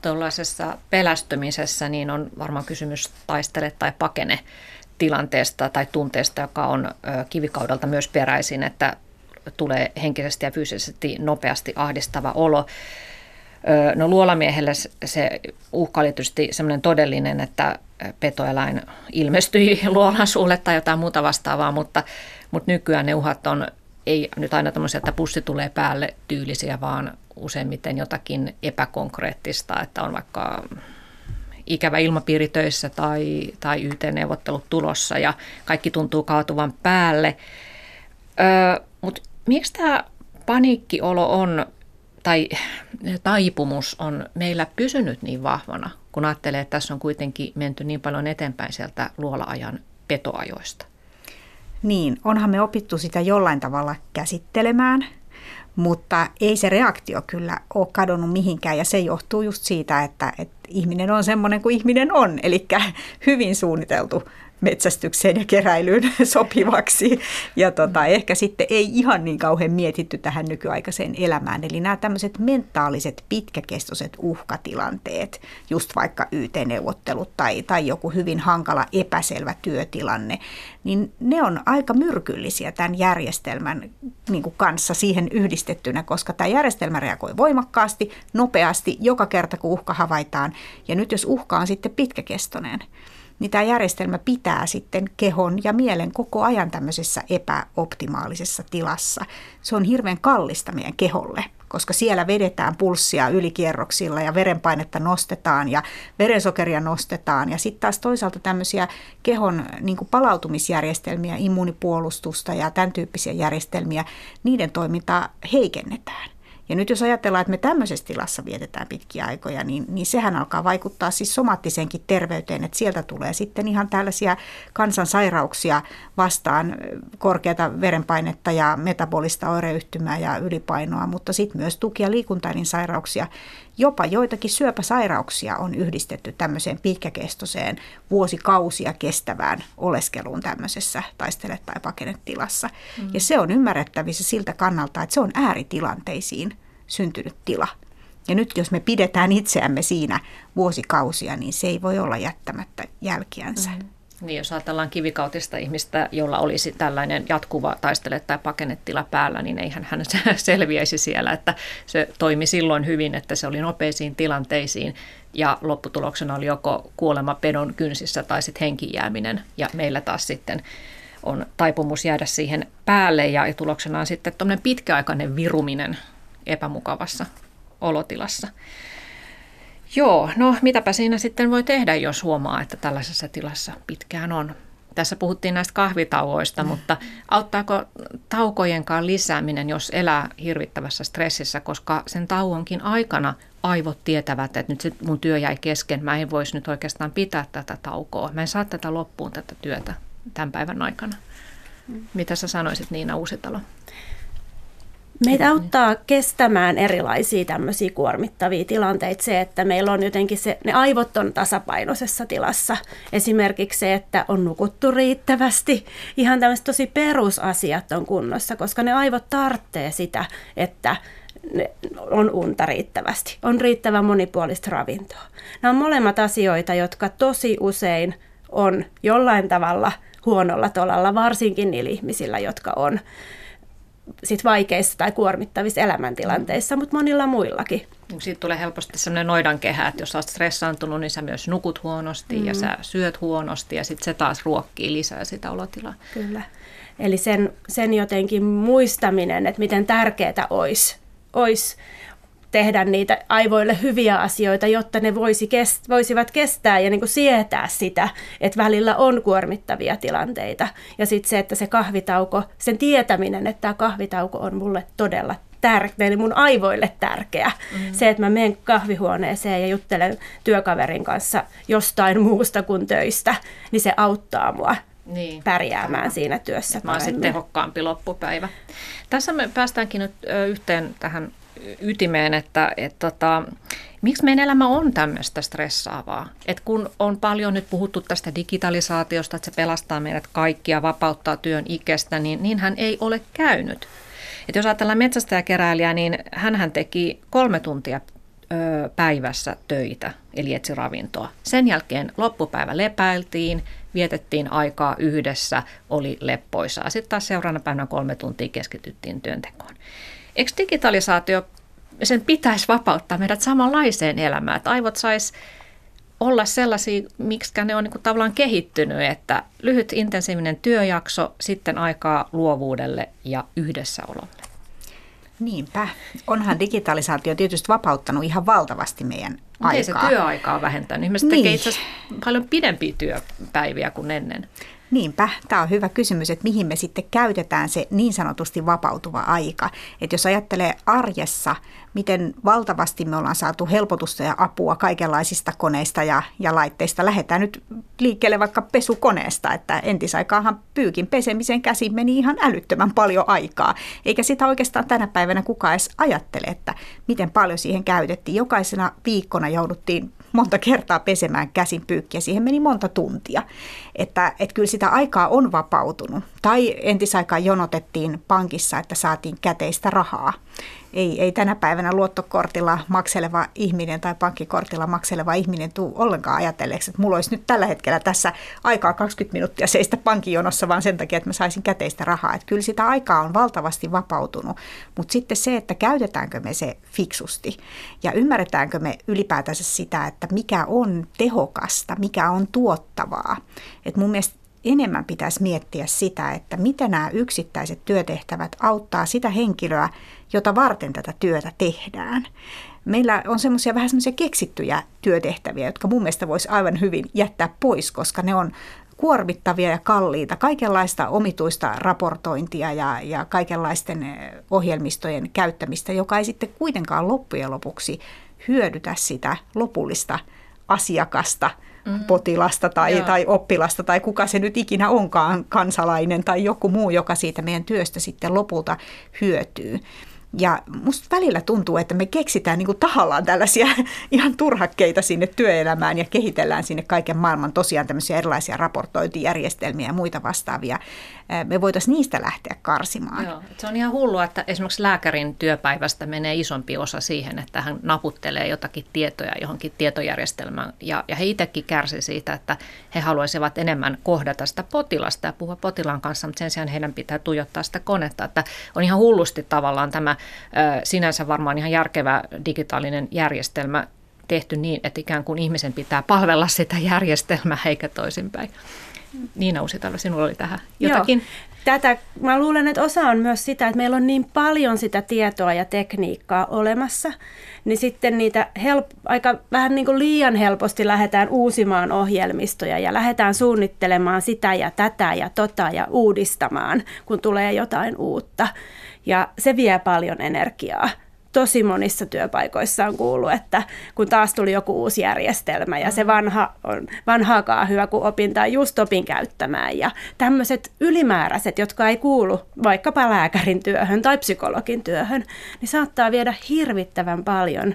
Tuollaisessa pelästymisessä niin on varmaan kysymys taistele tai pakene tilanteesta tai tunteesta, joka on kivikaudelta myös peräisin, että tulee henkisesti ja fyysisesti nopeasti ahdistava olo. No luolamiehelle se uhka oli tietysti semmoinen todellinen, että petoeläin ilmestyi luolan suulle tai jotain muuta vastaavaa, mutta, mutta nykyään ne uhat on ei nyt aina tämmöisiä, että pussi tulee päälle tyylisiä, vaan useimmiten jotakin epäkonkreettista, että on vaikka ikävä ilmapiiri töissä tai, tai YT-neuvottelut tulossa ja kaikki tuntuu kaatuvan päälle. Öö, mutta miksi tämä paniikkiolo on tai taipumus on meillä pysynyt niin vahvana, kun ajattelee, että tässä on kuitenkin menty niin paljon eteenpäin sieltä luola-ajan petoajoista? Niin, onhan me opittu sitä jollain tavalla käsittelemään, mutta ei se reaktio kyllä ole kadonnut mihinkään ja se johtuu just siitä, että, että ihminen on semmoinen kuin ihminen on, eli hyvin suunniteltu metsästykseen ja keräilyyn sopivaksi. Ja tota, ehkä sitten ei ihan niin kauhean mietitty tähän nykyaikaiseen elämään. Eli nämä tämmöiset mentaaliset pitkäkestoiset uhkatilanteet, just vaikka YT-neuvottelut tai, tai joku hyvin hankala epäselvä työtilanne, niin ne on aika myrkyllisiä tämän järjestelmän niin kuin kanssa siihen yhdistettynä, koska tämä järjestelmä reagoi voimakkaasti, nopeasti, joka kerta kun uhka havaitaan. Ja nyt jos uhka on sitten pitkäkestoinen, niin tämä järjestelmä pitää sitten kehon ja mielen koko ajan tämmöisessä epäoptimaalisessa tilassa. Se on hirveän kallista meidän keholle, koska siellä vedetään pulssia ylikierroksilla ja verenpainetta nostetaan ja verensokeria nostetaan. Ja sitten taas toisaalta tämmöisiä kehon niin palautumisjärjestelmiä, immuunipuolustusta ja tämän tyyppisiä järjestelmiä, niiden toimintaa heikennetään. Ja nyt jos ajatellaan, että me tämmöisessä tilassa vietetään pitkiä aikoja, niin, niin sehän alkaa vaikuttaa siis somaattiseenkin terveyteen, että sieltä tulee sitten ihan tällaisia kansansairauksia vastaan, korkeata verenpainetta ja metabolista oireyhtymää ja ylipainoa, mutta sitten myös tuki- ja liikuntaelinsairauksia. Jopa joitakin syöpäsairauksia on yhdistetty tämmöiseen pitkäkestoiseen vuosikausia kestävään oleskeluun tämmöisessä taistele- tai pakenetilassa. Mm. Ja se on ymmärrettävissä siltä kannalta, että se on ääritilanteisiin syntynyt tila. Ja nyt jos me pidetään itseämme siinä vuosikausia, niin se ei voi olla jättämättä jälkiänsä. Mm. Niin, jos ajatellaan kivikautista ihmistä, jolla olisi tällainen jatkuva taistele- tai pakenetila päällä, niin eihän hän selviäisi siellä. Että se toimi silloin hyvin, että se oli nopeisiin tilanteisiin ja lopputuloksena oli joko kuolema pedon kynsissä tai sitten henkijääminen. Ja meillä taas sitten on taipumus jäädä siihen päälle ja tuloksena on sitten pitkäaikainen viruminen epämukavassa olotilassa. Joo, no mitäpä siinä sitten voi tehdä, jos huomaa, että tällaisessa tilassa pitkään on. Tässä puhuttiin näistä kahvitauoista, mm. mutta auttaako taukojenkaan lisääminen, jos elää hirvittävässä stressissä, koska sen tauonkin aikana aivot tietävät, että nyt se mun työ jäi kesken, mä en voisi nyt oikeastaan pitää tätä taukoa. Mä en saa tätä loppuun tätä työtä tämän päivän aikana. Mm. Mitä sä sanoisit Niina Uusitalo? Meitä auttaa kestämään erilaisia tämmöisiä kuormittavia tilanteita se, että meillä on jotenkin se, ne aivot on tasapainoisessa tilassa. Esimerkiksi se, että on nukuttu riittävästi. Ihan tämmöiset tosi perusasiat on kunnossa, koska ne aivot tarvitsee sitä, että on unta riittävästi, on riittävän monipuolista ravintoa. Nämä on molemmat asioita, jotka tosi usein on jollain tavalla huonolla tolalla, varsinkin niillä ihmisillä, jotka on sit vaikeissa tai kuormittavissa elämäntilanteissa, mutta monilla muillakin. Siitä tulee helposti sellainen noidan kehä, että jos olet stressaantunut, niin sä myös nukut huonosti mm. ja sä syöt huonosti ja sitten se taas ruokkii lisää sitä olotilaa. Kyllä. Eli sen, sen jotenkin muistaminen, että miten tärkeää olisi, olisi tehdä niitä aivoille hyviä asioita, jotta ne voisi kest, voisivat kestää ja niin kuin sietää sitä, että välillä on kuormittavia tilanteita. Ja sitten se, että se kahvitauko, sen tietäminen, että tämä kahvitauko on mulle todella tärkeä, eli mun aivoille tärkeä. Mm-hmm. Se, että mä menen kahvihuoneeseen ja juttelen työkaverin kanssa jostain muusta kuin töistä, niin se auttaa mua niin. pärjäämään siinä työssä Mä oon sitten tehokkaampi loppupäivä. Tässä me päästäänkin nyt yhteen tähän ytimeen, että et tota, miksi meidän elämä on tämmöistä stressaavaa. Et kun on paljon nyt puhuttu tästä digitalisaatiosta, että se pelastaa meidät kaikkia, vapauttaa työn ikästä, niin niinhän ei ole käynyt. Et jos ajatellaan metsästäjäkeräilijää, niin hän teki kolme tuntia päivässä töitä, eli etsi ravintoa. Sen jälkeen loppupäivä lepäiltiin, vietettiin aikaa yhdessä, oli leppoisaa. Sitten taas seuraavana päivänä kolme tuntia keskityttiin työntekoon. Eikö digitalisaatio, sen pitäisi vapauttaa meidät samanlaiseen elämään, että aivot sais olla sellaisia, miksi ne on niin tavallaan kehittynyt, että lyhyt intensiivinen työjakso, sitten aikaa luovuudelle ja yhdessäololle. Niinpä. Onhan digitalisaatio tietysti vapauttanut ihan valtavasti meidän aikaa. Ei se työaikaa vähentänyt. Ihmiset niin. tekee itse asiassa paljon pidempiä työpäiviä kuin ennen. Niinpä, tämä on hyvä kysymys, että mihin me sitten käytetään se niin sanotusti vapautuva aika. Että jos ajattelee arjessa, miten valtavasti me ollaan saatu helpotusta ja apua kaikenlaisista koneista ja, ja laitteista. Lähdetään nyt liikkeelle vaikka pesukoneesta, että entisaikaahan pyykin pesemisen käsin meni ihan älyttömän paljon aikaa. Eikä sitä oikeastaan tänä päivänä kukaan edes ajattele, että miten paljon siihen käytettiin. Jokaisena viikkona jouduttiin monta kertaa pesemään käsin pyykkiä. Siihen meni monta tuntia. Että, että kyllä sitä aikaa on vapautunut. Tai entisaikaan jonotettiin pankissa, että saatiin käteistä rahaa ei, ei tänä päivänä luottokortilla makseleva ihminen tai pankkikortilla makseleva ihminen tule ollenkaan ajatelleeksi, että mulla olisi nyt tällä hetkellä tässä aikaa 20 minuuttia seistä pankkijonossa, vaan sen takia, että mä saisin käteistä rahaa. Että kyllä sitä aikaa on valtavasti vapautunut, mutta sitten se, että käytetäänkö me se fiksusti ja ymmärretäänkö me ylipäätänsä sitä, että mikä on tehokasta, mikä on tuottavaa. Että mun mielestä enemmän pitäisi miettiä sitä, että miten nämä yksittäiset työtehtävät auttaa sitä henkilöä, jota varten tätä työtä tehdään. Meillä on semmoisia vähän semmoisia keksittyjä työtehtäviä, jotka mun mielestä voisi aivan hyvin jättää pois, koska ne on kuormittavia ja kalliita, kaikenlaista omituista raportointia ja, ja kaikenlaisten eh, ohjelmistojen käyttämistä, joka ei sitten kuitenkaan loppujen lopuksi hyödytä sitä lopullista asiakasta – mm. potilasta tai, tai oppilasta tai kuka se nyt ikinä onkaan, kansalainen tai joku muu, joka siitä meidän työstä sitten lopulta hyötyy. Ja musta välillä tuntuu, että me keksitään niin tahallaan tällaisia ihan turhakkeita sinne työelämään ja kehitellään sinne kaiken maailman tosiaan tämmöisiä erilaisia raportointijärjestelmiä ja muita vastaavia me voitaisiin niistä lähteä karsimaan. Joo, se on ihan hullua, että esimerkiksi lääkärin työpäivästä menee isompi osa siihen, että hän naputtelee jotakin tietoja johonkin tietojärjestelmään. Ja, ja he itsekin kärsivät siitä, että he haluaisivat enemmän kohdata sitä potilasta ja puhua potilaan kanssa, mutta sen sijaan heidän pitää tuijottaa sitä konetta. Että on ihan hullusti tavallaan tämä sinänsä varmaan ihan järkevä digitaalinen järjestelmä tehty niin, että ikään kuin ihmisen pitää palvella sitä järjestelmää eikä toisinpäin. Niina Uusitalo, sinulla oli tähän jotakin? Joo. Tätä, mä luulen, että osa on myös sitä, että meillä on niin paljon sitä tietoa ja tekniikkaa olemassa, niin sitten niitä help, aika vähän niin kuin liian helposti lähdetään uusimaan ohjelmistoja ja lähdetään suunnittelemaan sitä ja tätä ja tota ja uudistamaan, kun tulee jotain uutta. Ja se vie paljon energiaa tosi monissa työpaikoissa on kuullut, että kun taas tuli joku uusi järjestelmä ja se vanha on vanhaakaan hyvä, kun opin tai just opin käyttämään. Ja tämmöiset ylimääräiset, jotka ei kuulu vaikkapa lääkärin työhön tai psykologin työhön, niin saattaa viedä hirvittävän paljon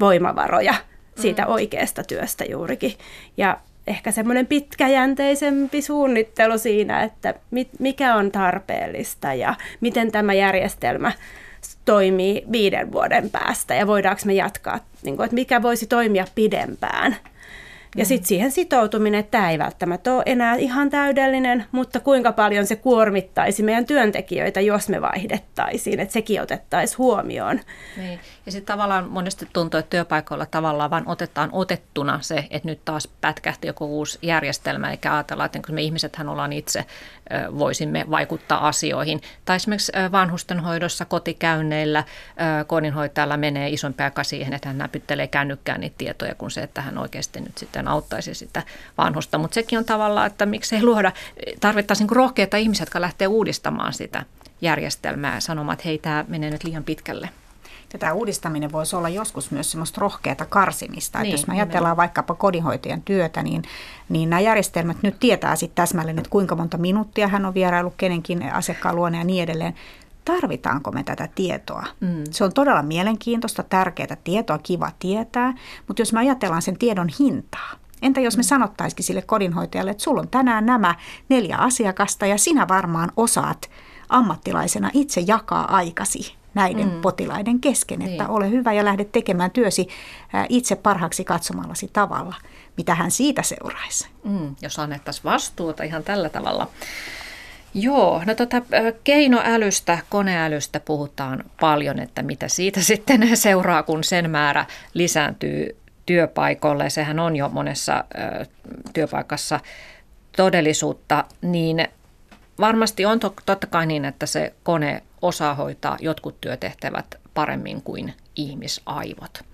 voimavaroja siitä mm. oikeasta työstä juurikin. Ja ehkä semmoinen pitkäjänteisempi suunnittelu siinä, että mikä on tarpeellista ja miten tämä järjestelmä toimii viiden vuoden päästä ja voidaanko me jatkaa, niin kuin, että mikä voisi toimia pidempään. Ja mm. sitten siihen sitoutuminen, että tämä ei välttämättä ole enää ihan täydellinen, mutta kuinka paljon se kuormittaisi meidän työntekijöitä, jos me vaihdettaisiin, että sekin otettaisiin huomioon. Niin. Ja sitten tavallaan monesti tuntuu, että työpaikoilla tavallaan vain otetaan otettuna se, että nyt taas pätkähti joku uusi järjestelmä, eikä ajatella, että me ihmisethän ollaan itse, voisimme vaikuttaa asioihin. Tai esimerkiksi vanhustenhoidossa, kotikäynneillä, kodinhoitajalla menee isompi aika siihen, että hän näpyttelee kännykkään niitä tietoja, kuin se, että hän oikeasti nyt sitten auttaisi sitä vanhusta. Mutta sekin on tavallaan, että miksei luoda, tarvittaisiin niin rohkeita ihmisiä, jotka lähtee uudistamaan sitä järjestelmää ja sanomaan, että hei, tämä menee nyt liian pitkälle. Ja tämä uudistaminen voisi olla joskus myös semmoista rohkeata karsimista. Niin, että jos me ajatellaan vaikkapa kodinhoitajan työtä, niin, niin nämä järjestelmät nyt tietää sitten täsmälleen, että kuinka monta minuuttia hän on vierailu kenenkin asiakkaan luonne ja niin edelleen. Tarvitaanko me tätä tietoa? Mm. Se on todella mielenkiintoista, tärkeää tietoa, kiva tietää, mutta jos me ajatellaan sen tiedon hintaa, Entä jos me mm. sanottaisikin sille kodinhoitajalle, että sulla on tänään nämä neljä asiakasta ja sinä varmaan osaat ammattilaisena itse jakaa aikasi näiden mm. potilaiden kesken, että niin. ole hyvä ja lähde tekemään työsi itse parhaaksi katsomallasi tavalla. Mitä hän siitä seuraisi? Mm, jos annettaisiin vastuuta ihan tällä tavalla. Joo, no tota, keinoälystä, koneälystä puhutaan paljon, että mitä siitä sitten seuraa, kun sen määrä lisääntyy työpaikoille. Sehän on jo monessa työpaikassa todellisuutta, niin varmasti on to, totta kai niin, että se kone osaa hoitaa jotkut työtehtävät paremmin kuin ihmisaivot.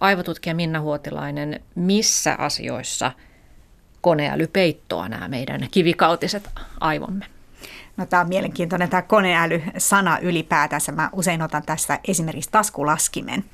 Aivotutkija Minna Huotilainen, missä asioissa koneäly peittoa nämä meidän kivikautiset aivomme? No, tämä on mielenkiintoinen tämä koneäly-sana ylipäätänsä. Mä usein otan tässä esimerkiksi taskulaskimen.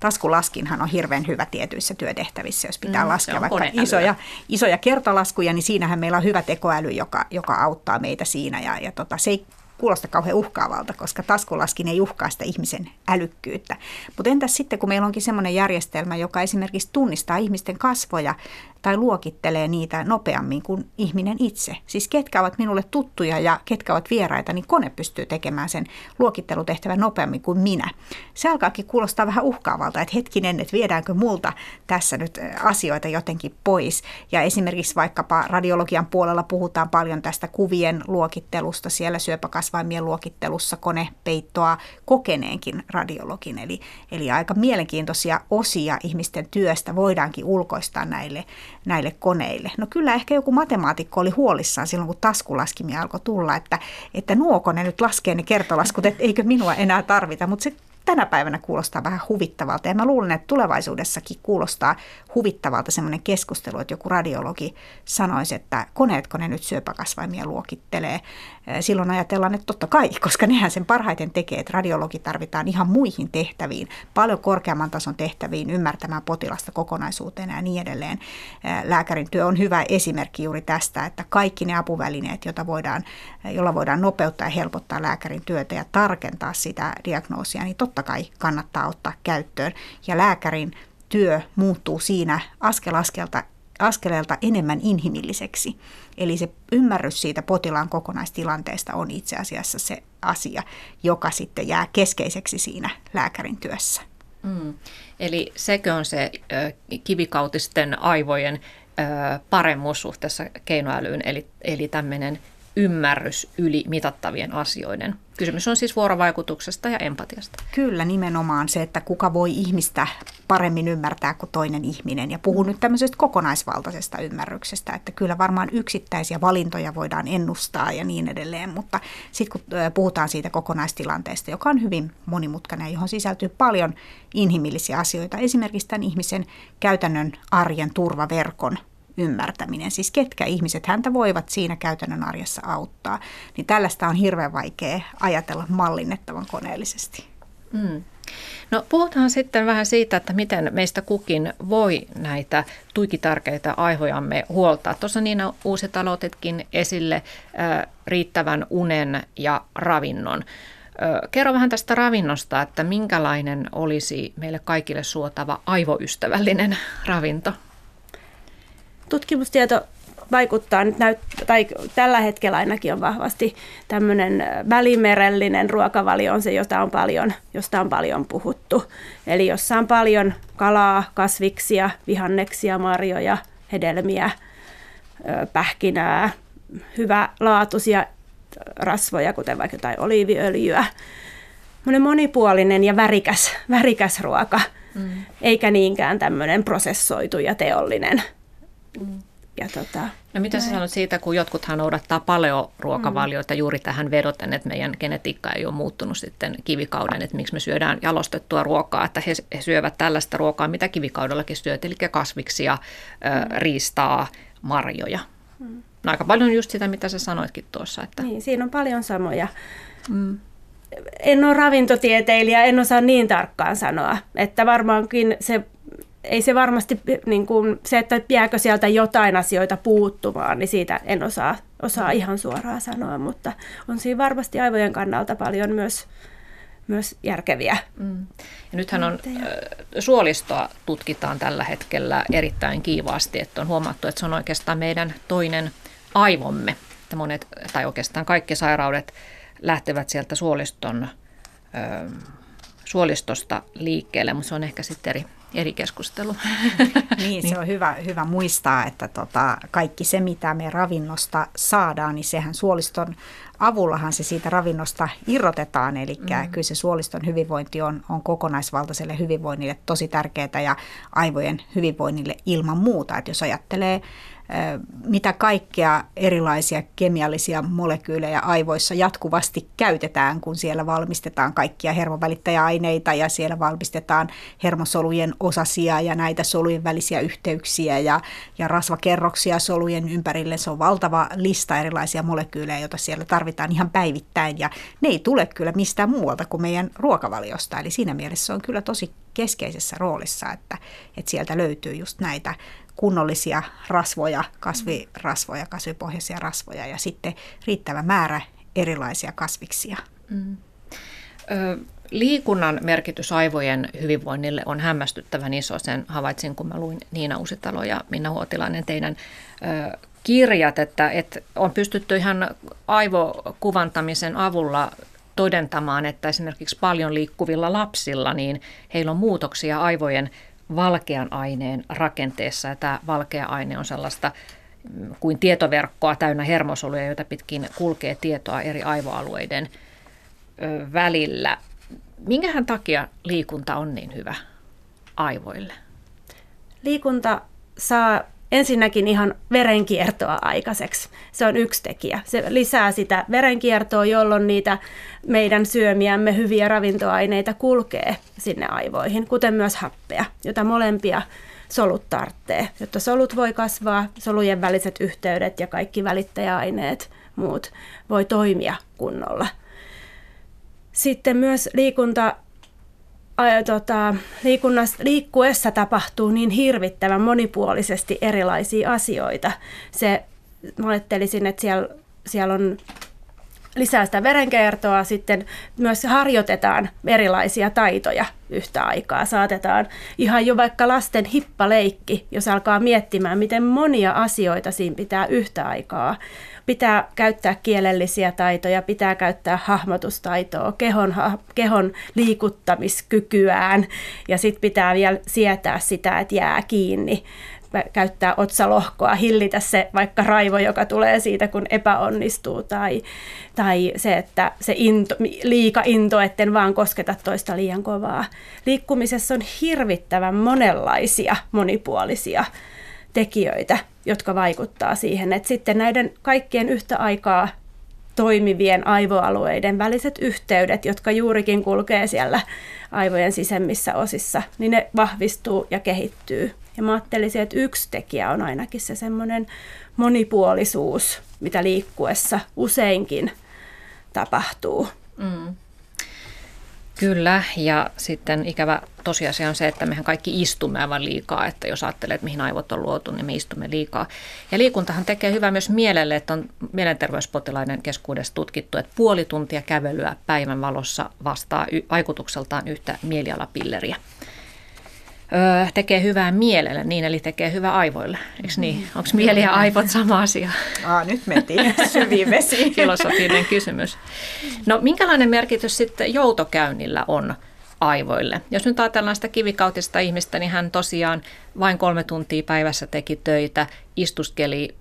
Taskulaskinhan on hirveän hyvä tietyissä työtehtävissä, jos pitää mm, laskea vaikka isoja, isoja kertolaskuja, niin siinähän meillä on hyvä tekoäly, joka, joka auttaa meitä siinä. Ja, ja tota, se ei kuulosta kauhean uhkaavalta, koska taskulaskin ei uhkaa sitä ihmisen älykkyyttä. Mutta entäs sitten, kun meillä onkin sellainen järjestelmä, joka esimerkiksi tunnistaa ihmisten kasvoja tai luokittelee niitä nopeammin kuin ihminen itse. Siis ketkä ovat minulle tuttuja ja ketkä ovat vieraita, niin kone pystyy tekemään sen luokittelutehtävän nopeammin kuin minä. Se alkaakin kuulostaa vähän uhkaavalta, että hetkinen, että viedäänkö multa tässä nyt asioita jotenkin pois. Ja esimerkiksi vaikkapa radiologian puolella puhutaan paljon tästä kuvien luokittelusta, siellä syöpäkasvaimien luokittelussa kone peittoa kokeneenkin radiologin. Eli, eli aika mielenkiintoisia osia ihmisten työstä voidaankin ulkoistaa näille näille koneille. No kyllä ehkä joku matemaatikko oli huolissaan silloin, kun taskulaskimia alkoi tulla, että, että nuoko ne nyt laskee ne kertolaskut, että eikö minua enää tarvita, mutta se tänä päivänä kuulostaa vähän huvittavalta. Ja mä luulen, että tulevaisuudessakin kuulostaa huvittavalta semmoinen keskustelu, että joku radiologi sanoisi, että koneetko ne nyt syöpäkasvaimia luokittelee. Silloin ajatellaan, että totta kai, koska nehän sen parhaiten tekee, että radiologi tarvitaan ihan muihin tehtäviin, paljon korkeamman tason tehtäviin, ymmärtämään potilasta kokonaisuuteen ja niin edelleen. Lääkärin työ on hyvä esimerkki juuri tästä, että kaikki ne apuvälineet, joita voidaan, joilla voidaan nopeuttaa ja helpottaa lääkärin työtä ja tarkentaa sitä diagnoosia, niin totta kai kannattaa ottaa käyttöön. Ja lääkärin työ muuttuu siinä askel askelta askeleelta enemmän inhimilliseksi. Eli se ymmärrys siitä potilaan kokonaistilanteesta on itse asiassa se asia, joka sitten jää keskeiseksi siinä lääkärin työssä. Mm. Eli sekö on se kivikautisten aivojen paremmuus suhteessa keinoälyyn, eli, eli tämmöinen ymmärrys yli mitattavien asioiden. Kysymys on siis vuorovaikutuksesta ja empatiasta. Kyllä, nimenomaan se, että kuka voi ihmistä paremmin ymmärtää kuin toinen ihminen. Ja puhun nyt tämmöisestä kokonaisvaltaisesta ymmärryksestä, että kyllä varmaan yksittäisiä valintoja voidaan ennustaa ja niin edelleen, mutta sitten kun puhutaan siitä kokonaistilanteesta, joka on hyvin monimutkainen ja johon sisältyy paljon inhimillisiä asioita, esimerkiksi tämän ihmisen käytännön arjen turvaverkon ymmärtäminen, siis ketkä ihmiset häntä voivat siinä käytännön arjessa auttaa, niin tällaista on hirveän vaikea ajatella mallinnettavan koneellisesti. Mm. No puhutaan sitten vähän siitä, että miten meistä kukin voi näitä tuikitarkeita aivojamme huoltaa. Tuossa Niina Uusitalo otetkin esille riittävän unen ja ravinnon. Kerro vähän tästä ravinnosta, että minkälainen olisi meille kaikille suotava aivoystävällinen ravinto? Tutkimustieto vaikuttaa nyt näyt, tai tällä hetkellä ainakin on vahvasti tämmöinen välimerellinen ruokavalio on se, jota on paljon, josta on paljon puhuttu. Eli jossa on paljon kalaa, kasviksia, vihanneksia, marjoja, hedelmiä, pähkinää, hyvälaatuisia rasvoja, kuten vaikka jotain oliiviöljyä. Monipuolinen ja värikäs, värikäs ruoka, mm. eikä niinkään tämmöinen prosessoitu ja teollinen. Mm. Ja tota, no mitä näin. sä sanot siitä, kun jotkuthan noudattaa paleoruokavalioita mm. juuri tähän vedoten, että meidän genetiikka ei ole muuttunut sitten kivikauden, että miksi me syödään jalostettua ruokaa, että he, he syövät tällaista ruokaa, mitä kivikaudellakin syöt, eli kasviksia, mm. riistaa, marjoja. Mm. No aika paljon just sitä, mitä sä sanoitkin tuossa. Että... Niin, siinä on paljon samoja. Mm. En ole ravintotieteilijä, en osaa niin tarkkaan sanoa, että varmaankin se ei se varmasti, niin kuin, se, että jääkö sieltä jotain asioita puuttumaan, niin siitä en osaa, osaa ihan suoraan sanoa, mutta on siinä varmasti aivojen kannalta paljon myös, myös järkeviä. Mm. Ja nythän on, suolistoa tutkitaan tällä hetkellä erittäin kiivaasti, että on huomattu, että se on oikeastaan meidän toinen aivomme. Että monet, tai oikeastaan kaikki sairaudet lähtevät sieltä suoliston, suolistosta liikkeelle, mutta se on ehkä sitten eri, eri keskustelu. Niin, se on hyvä, hyvä muistaa, että tota, kaikki se, mitä me ravinnosta saadaan, niin sehän suoliston avullahan se siitä ravinnosta irrotetaan. Eli mm. kyllä se suoliston hyvinvointi on, on kokonaisvaltaiselle hyvinvoinnille tosi tärkeää ja aivojen hyvinvoinnille ilman muuta. Että jos ajattelee mitä kaikkea erilaisia kemiallisia molekyylejä aivoissa jatkuvasti käytetään, kun siellä valmistetaan kaikkia hermovälittäjäaineita ja siellä valmistetaan hermosolujen osasia ja näitä solujen välisiä yhteyksiä ja, ja rasvakerroksia solujen ympärille. Se on valtava lista erilaisia molekyylejä, joita siellä tarvitaan ihan päivittäin ja ne ei tule kyllä mistään muualta kuin meidän ruokavaliosta. Eli siinä mielessä se on kyllä tosi keskeisessä roolissa, että, että sieltä löytyy just näitä kunnollisia rasvoja, kasvirasvoja, kasvipohjaisia rasvoja ja sitten riittävä määrä erilaisia kasviksia. Mm. Liikunnan merkitys aivojen hyvinvoinnille on hämmästyttävän iso. Sen havaitsin, kun mä luin Niina Uusitalo ja Minna Huotilainen teidän ö, kirjat, että, että on pystytty ihan aivokuvantamisen avulla todentamaan, että esimerkiksi paljon liikkuvilla lapsilla, niin heillä on muutoksia aivojen valkean aineen rakenteessa. Ja tämä valkea aine on sellaista mm, kuin tietoverkkoa täynnä hermosoluja, joita pitkin kulkee tietoa eri aivoalueiden välillä. Minkähän takia liikunta on niin hyvä aivoille? Liikunta saa ensinnäkin ihan verenkiertoa aikaiseksi. Se on yksi tekijä. Se lisää sitä verenkiertoa, jolloin niitä meidän syömiämme hyviä ravintoaineita kulkee sinne aivoihin, kuten myös happea, jota molempia solut tarvitsee, jotta solut voi kasvaa, solujen väliset yhteydet ja kaikki välittäjäaineet muut voi toimia kunnolla. Sitten myös liikunta tota, liikunnassa, liikkuessa tapahtuu niin hirvittävän monipuolisesti erilaisia asioita. Se, mä ajattelisin, että siellä, siellä on lisää sitä verenkiertoa, sitten myös harjoitetaan erilaisia taitoja yhtä aikaa. Saatetaan ihan jo vaikka lasten hippaleikki, jos alkaa miettimään, miten monia asioita siinä pitää yhtä aikaa pitää käyttää kielellisiä taitoja, pitää käyttää hahmotustaitoa, kehon, kehon liikuttamiskykyään ja sitten pitää vielä sietää sitä, että jää kiinni käyttää otsalohkoa, hillitä se vaikka raivo, joka tulee siitä, kun epäonnistuu, tai, tai se, että se into, liika into, etten vaan kosketa toista liian kovaa. Liikkumisessa on hirvittävän monenlaisia, monipuolisia tekijöitä, jotka vaikuttaa siihen, että sitten näiden kaikkien yhtä aikaa toimivien aivoalueiden väliset yhteydet, jotka juurikin kulkee siellä aivojen sisemmissä osissa, niin ne vahvistuu ja kehittyy. Ja mä ajattelisin, että yksi tekijä on ainakin se semmoinen monipuolisuus, mitä liikkuessa useinkin tapahtuu. Mm. Kyllä, ja sitten ikävä tosiasia on se, että mehän kaikki istumme aivan liikaa, että jos ajattelee, että mihin aivot on luotu, niin me istumme liikaa. Ja liikuntahan tekee hyvää myös mielelle, että on mielenterveyspotilaiden keskuudessa tutkittu, että puoli tuntia kävelyä päivän valossa vastaa vaikutukseltaan yhtä mielialapilleriä. Öö, tekee hyvää mielelle, niin eli tekee hyvää aivoille. Eikö niin? Onko mieli ja aivot sama asia? Aa, nyt mentiin syviin vesiin. Filosofinen kysymys. No minkälainen merkitys sitten joutokäynnillä on aivoille? Jos nyt ajatellaan sitä kivikautista ihmistä, niin hän tosiaan vain kolme tuntia päivässä teki töitä, istuskeli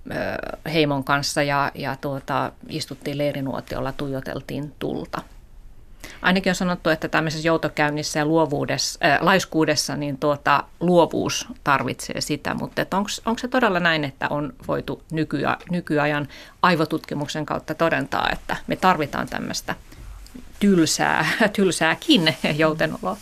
heimon kanssa ja, ja tuota, istuttiin leirinuotiolla, tuijoteltiin tulta. Ainakin on sanottu, että tämmöisessä joutokäynnissä ja luovuudessa, äh, laiskuudessa niin tuota, luovuus tarvitsee sitä, mutta onko se todella näin, että on voitu nykyä, nykyajan aivotutkimuksen kautta todentaa, että me tarvitaan tämmöistä tylsää, tylsääkin joutenoloa?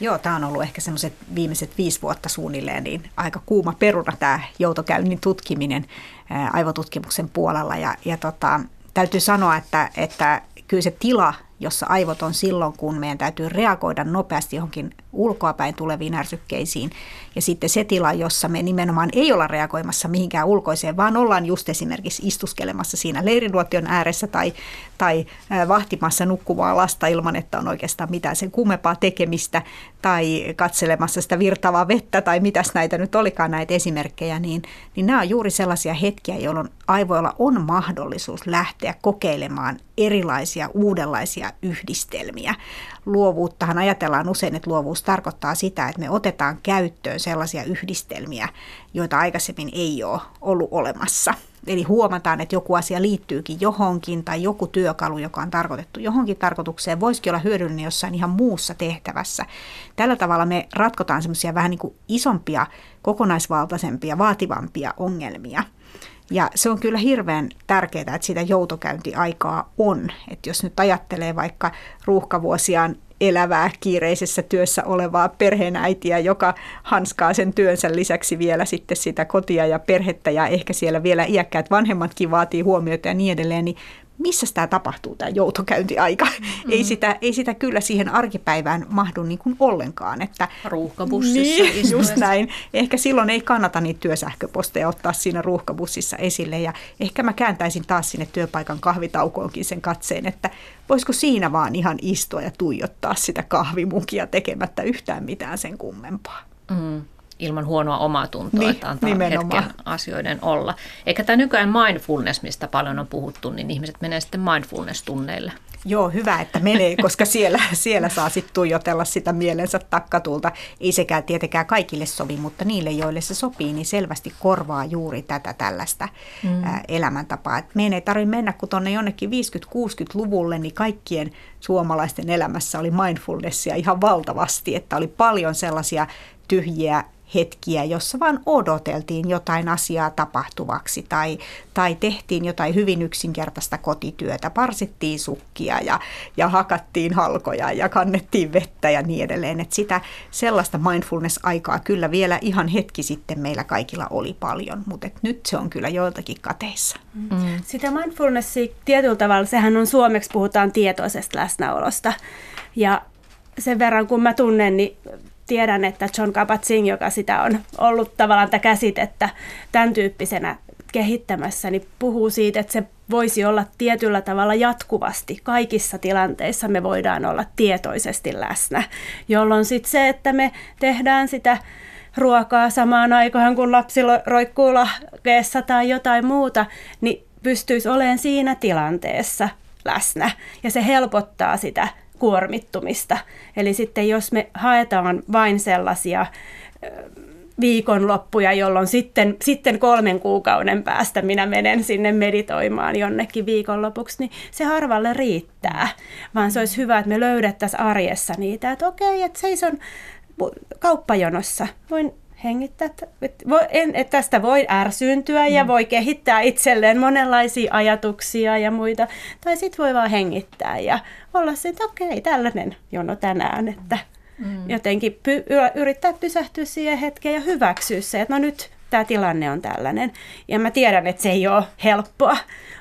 Joo, tämä on ollut ehkä semmoiset viimeiset viisi vuotta suunnilleen, niin aika kuuma peruna tämä joutokäynnin tutkiminen ää, aivotutkimuksen puolella. Ja, ja tota, täytyy sanoa, että, että kyllä se tila, jossa aivot on silloin, kun meidän täytyy reagoida nopeasti johonkin ulkoapäin tuleviin ärsykkeisiin. Ja sitten se tila, jossa me nimenomaan ei olla reagoimassa mihinkään ulkoiseen, vaan ollaan just esimerkiksi istuskelemassa siinä leirinuotion ääressä tai, tai vahtimassa nukkuvaa lasta ilman, että on oikeastaan mitään sen kummempaa tekemistä tai katselemassa sitä virtavaa vettä tai mitäs näitä nyt olikaan näitä esimerkkejä, niin, niin nämä on juuri sellaisia hetkiä, jolloin aivoilla on mahdollisuus lähteä kokeilemaan erilaisia uudenlaisia yhdistelmiä. Luovuuttahan ajatellaan usein, että luovuus tarkoittaa sitä, että me otetaan käyttöön sellaisia yhdistelmiä, joita aikaisemmin ei ole ollut olemassa. Eli huomataan, että joku asia liittyykin johonkin tai joku työkalu, joka on tarkoitettu johonkin tarkoitukseen, voisikin olla hyödyllinen jossain ihan muussa tehtävässä. Tällä tavalla me ratkotaan semmoisia vähän niin kuin isompia, kokonaisvaltaisempia, vaativampia ongelmia – ja se on kyllä hirveän tärkeää, että sitä joutokäyntiaikaa on. Että jos nyt ajattelee vaikka ruuhkavuosiaan elävää kiireisessä työssä olevaa perheenäitiä, joka hanskaa sen työnsä lisäksi vielä sitten sitä kotia ja perhettä ja ehkä siellä vielä iäkkäät vanhemmatkin vaatii huomiota ja niin edelleen, niin missä tämä tapahtuu, tämä joutokäyntiaika. Mm. Ei, sitä, ei sitä kyllä siihen arkipäivään mahdu niin kuin ollenkaan. Että, Ruuhkabussissa niin, just näin. Ehkä silloin ei kannata niitä työsähköposteja ottaa siinä ruuhkabussissa esille. Ja ehkä mä kääntäisin taas sinne työpaikan kahvitaukoonkin sen katseen, että voisiko siinä vaan ihan istua ja tuijottaa sitä kahvimukia tekemättä yhtään mitään sen kummempaa. Mm ilman huonoa omaa tuntoa, niin, että antaa nimenomaan. hetken asioiden olla. Eikä tämä nykyään mindfulness, mistä paljon on puhuttu, niin ihmiset menee sitten mindfulness-tunneille. Joo, hyvä, että menee, koska siellä, siellä saa sitten tuijotella sitä mielensä takkatulta. Ei sekään tietenkään kaikille sovi, mutta niille, joille se sopii, niin selvästi korvaa juuri tätä tällaista mm. elämäntapaa. Et meidän ei tarvitse mennä, kun tuonne jonnekin 50-60-luvulle, niin kaikkien suomalaisten elämässä oli mindfulnessia ihan valtavasti, että oli paljon sellaisia tyhjiä hetkiä, jossa vaan odoteltiin jotain asiaa tapahtuvaksi tai, tai tehtiin jotain hyvin yksinkertaista kotityötä, parsittiin sukkia ja, ja hakattiin halkoja ja kannettiin vettä ja niin edelleen. Et sitä sellaista mindfulness-aikaa kyllä vielä ihan hetki sitten meillä kaikilla oli paljon, mutta et nyt se on kyllä joiltakin kateissa. Mm. Sitä mindfulnessia tietyllä tavalla, sehän on suomeksi puhutaan tietoisesta läsnäolosta ja sen verran kun mä tunnen, niin tiedän, että John Kabat-Zinn, joka sitä on ollut tavallaan tätä käsitettä tämän tyyppisenä kehittämässä, niin puhuu siitä, että se voisi olla tietyllä tavalla jatkuvasti. Kaikissa tilanteissa me voidaan olla tietoisesti läsnä, jolloin sitten se, että me tehdään sitä ruokaa samaan aikaan, kun lapsi roikkuu lahkeessa tai jotain muuta, niin pystyisi olemaan siinä tilanteessa läsnä. Ja se helpottaa sitä kuormittumista. Eli sitten jos me haetaan vain sellaisia viikonloppuja, jolloin sitten, sitten kolmen kuukauden päästä minä menen sinne meditoimaan jonnekin viikonlopuksi, niin se harvalle riittää. Vaan se olisi hyvä, että me löydettäisiin arjessa niitä, että okei, että seison kauppajonossa, voin hengittää, tästä voi ärsyyntyä ja mm. voi kehittää itselleen monenlaisia ajatuksia ja muita. Tai sitten voi vaan hengittää ja olla se, että okei, tällainen jono tänään, että mm. jotenkin py, yrittää pysähtyä siihen hetkeen ja hyväksyä se, että no nyt tämä tilanne on tällainen. Ja mä tiedän, että se ei ole helppoa,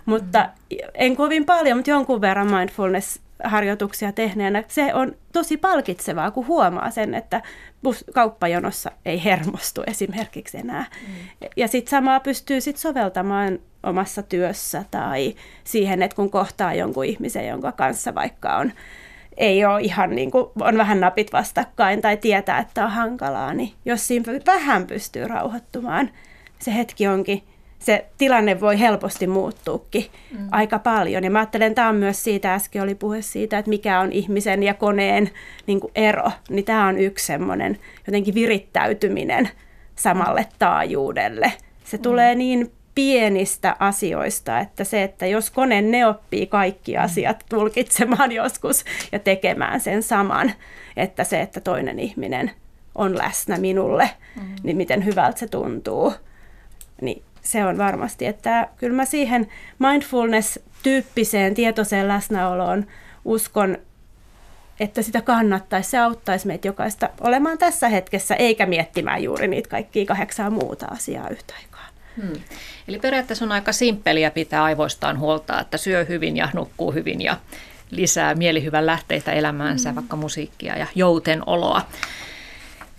mutta mm. en kovin paljon, mutta jonkun verran mindfulness harjoituksia tehneenä, se on tosi palkitsevaa, kun huomaa sen, että bus, kauppajonossa ei hermostu esimerkiksi enää. Mm. Ja sitten samaa pystyy sit soveltamaan omassa työssä tai siihen, että kun kohtaa jonkun ihmisen, jonka kanssa vaikka on ei ole ihan niin kuin, on vähän napit vastakkain tai tietää, että on hankalaa, niin jos siinä vähän pystyy rauhoittumaan, se hetki onkin, se tilanne voi helposti muuttuukin mm. aika paljon. Ja mä ajattelen, että tämä on myös siitä, äsken oli puhe siitä, että mikä on ihmisen ja koneen niin kuin ero, niin tämä on yksi semmoinen jotenkin virittäytyminen samalle taajuudelle. Se mm. tulee niin pienistä asioista, että se, että jos kone ne oppii kaikki mm. asiat tulkitsemaan joskus ja tekemään sen saman, että se, että toinen ihminen on läsnä minulle, mm. niin miten hyvältä se tuntuu, niin se on varmasti, että kyllä mä siihen mindfulness-tyyppiseen tietoiseen läsnäoloon uskon, että sitä kannattaisi, se auttaisi meitä jokaista olemaan tässä hetkessä, eikä miettimään juuri niitä kaikkia kahdeksaa muuta asiaa yhtä aikaa. Hmm. Eli periaatteessa on aika simppeliä pitää aivoistaan huolta, että syö hyvin ja nukkuu hyvin ja lisää mielihyvän lähteitä elämäänsä, hmm. vaikka musiikkia ja jouten oloa.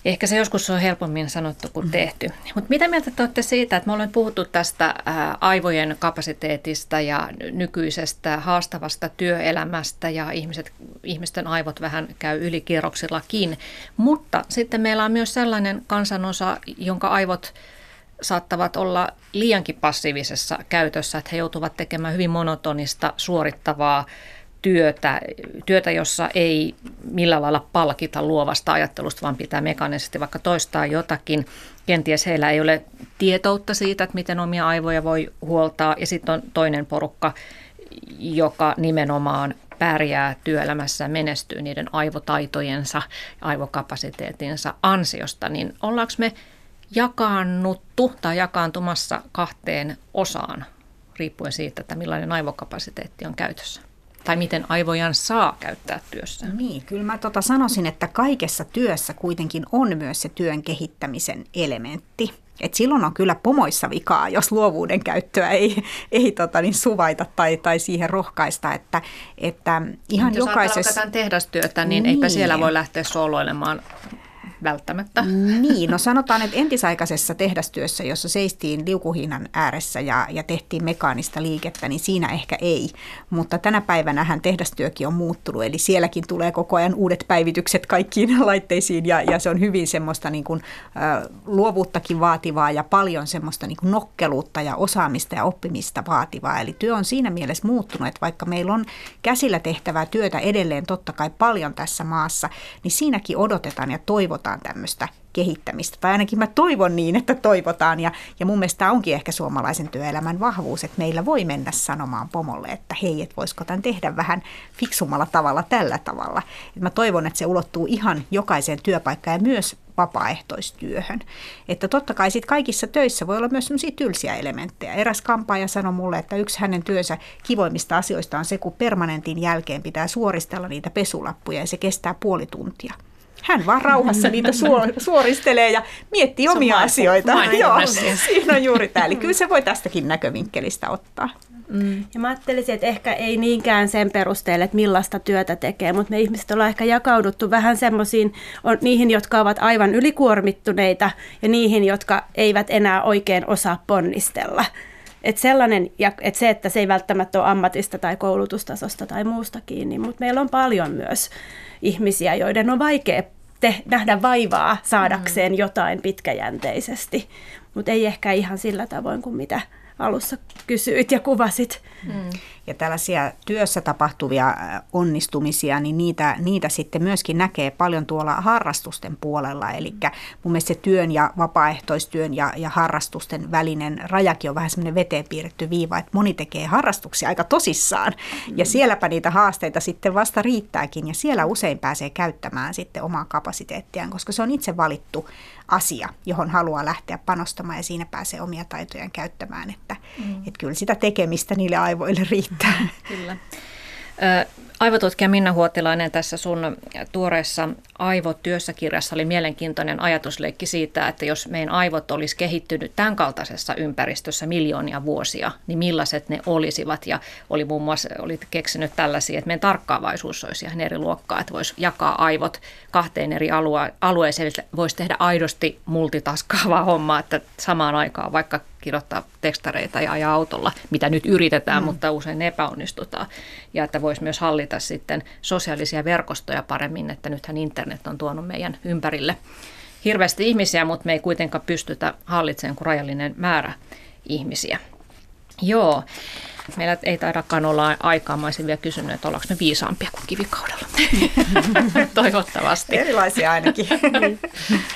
Ehkä se joskus on helpommin sanottu kuin mm-hmm. tehty. Mutta mitä mieltä te olette siitä, että me olemme puhuttu tästä aivojen kapasiteetista ja nykyisestä haastavasta työelämästä ja ihmiset, ihmisten aivot vähän käy ylikierroksillakin. Mutta sitten meillä on myös sellainen kansanosa, jonka aivot saattavat olla liiankin passiivisessa käytössä, että he joutuvat tekemään hyvin monotonista, suorittavaa työtä, työtä, jossa ei millään lailla palkita luovasta ajattelusta, vaan pitää mekaanisesti vaikka toistaa jotakin. Kenties heillä ei ole tietoutta siitä, että miten omia aivoja voi huoltaa. Ja sitten on toinen porukka, joka nimenomaan pärjää työelämässä menestyy niiden aivotaitojensa, aivokapasiteetinsa ansiosta, niin ollaanko me jakaannuttu tai jakaantumassa kahteen osaan, riippuen siitä, että millainen aivokapasiteetti on käytössä? Tai miten aivojan saa käyttää työssä? Niin, kyllä mä tota sanoisin, että kaikessa työssä kuitenkin on myös se työn kehittämisen elementti. Et silloin on kyllä pomoissa vikaa, jos luovuuden käyttöä ei, ei tota, niin suvaita tai, tai siihen rohkaista. Että, että ihan jos jokaisessa... Tehdastyötä, niin, niin eipä siellä voi lähteä sooloilemaan välttämättä. Niin, no sanotaan, että entisaikaisessa tehdastyössä, jossa seistiin liukuhiinan ääressä ja, ja tehtiin mekaanista liikettä, niin siinä ehkä ei. Mutta tänä päivänä hän tehdastyökin on muuttunut, eli sielläkin tulee koko ajan uudet päivitykset kaikkiin laitteisiin ja, ja se on hyvin semmoista niin kuin, ä, luovuuttakin vaativaa ja paljon semmoista niin kuin nokkeluutta ja osaamista ja oppimista vaativaa. Eli työ on siinä mielessä muuttunut, että vaikka meillä on käsillä tehtävää työtä edelleen totta kai paljon tässä maassa, niin siinäkin odotetaan ja toivotaan toivotaan tämmöistä kehittämistä. Tai ainakin mä toivon niin, että toivotaan. Ja, ja mun mielestä onkin ehkä suomalaisen työelämän vahvuus, että meillä voi mennä sanomaan pomolle, että hei, et voisiko tämän tehdä vähän fiksummalla tavalla tällä tavalla. Et mä toivon, että se ulottuu ihan jokaiseen työpaikkaan ja myös vapaaehtoistyöhön. Että totta kai sit kaikissa töissä voi olla myös sellaisia tylsiä elementtejä. Eräs kampaaja sanoi mulle, että yksi hänen työnsä kivoimmista asioista on se, kun permanentin jälkeen pitää suoristella niitä pesulappuja ja se kestää puoli tuntia. Hän vaan rauhassa niitä suoristelee ja miettii omia asioita. Joo, siinä on juuri tämä. Eli kyllä se voi tästäkin näkövinkkelistä ottaa. Mm. Ja mä ajattelisin, että ehkä ei niinkään sen perusteella, että millaista työtä tekee, mutta me ihmiset ollaan ehkä jakauduttu vähän semmoisiin, niihin, jotka ovat aivan ylikuormittuneita ja niihin, jotka eivät enää oikein osaa ponnistella. Et sellainen, et se, että se ei välttämättä ole ammatista tai koulutustasosta tai muusta kiinni, mutta meillä on paljon myös ihmisiä, joiden on vaikea te- nähdä vaivaa saadakseen mm. jotain pitkäjänteisesti, mutta ei ehkä ihan sillä tavoin kuin mitä alussa kysyit ja kuvasit. Mm. Ja tällaisia työssä tapahtuvia äh, onnistumisia, niin niitä, niitä sitten myöskin näkee paljon tuolla harrastusten puolella. Eli mun mielestä se työn ja vapaaehtoistyön ja, ja harrastusten välinen rajakin on vähän semmoinen veteen piirretty viiva, että moni tekee harrastuksia aika tosissaan. Mm. Ja sielläpä niitä haasteita sitten vasta riittääkin ja siellä usein pääsee käyttämään sitten omaa kapasiteettiaan, koska se on itse valittu asia, johon haluaa lähteä panostamaan ja siinä pääsee omia taitojaan käyttämään. Että, mm. että kyllä sitä tekemistä niille aivoille riittää. Kyllä. Aivotutkija Minna Huotilainen tässä sun tuoreessa Aivot työssä-kirjassa oli mielenkiintoinen ajatusleikki siitä, että jos meidän aivot olisi kehittynyt tämän kaltaisessa ympäristössä miljoonia vuosia, niin millaiset ne olisivat. Ja oli muun muassa oli keksinyt tällaisia, että meidän tarkkaavaisuus olisi ihan eri luokkaa, että voisi jakaa aivot kahteen eri alue- alueeseen, voisi tehdä aidosti multitaskaavaa hommaa, että samaan aikaan vaikka kirjoittaa tekstareita ja ajaa autolla, mitä nyt yritetään, mm. mutta usein epäonnistutaan. Ja että voisi myös hallita sitten sosiaalisia verkostoja paremmin, että nythän internet on tuonut meidän ympärille hirveästi ihmisiä, mutta me ei kuitenkaan pystytä hallitsemaan kuin rajallinen määrä ihmisiä. Joo, meillä ei taidakaan olla aikaa. Mä olisin vielä kysynyt, että ollaanko me viisaampia kuin kivikaudella. Toivottavasti. Erilaisia ainakin. niin.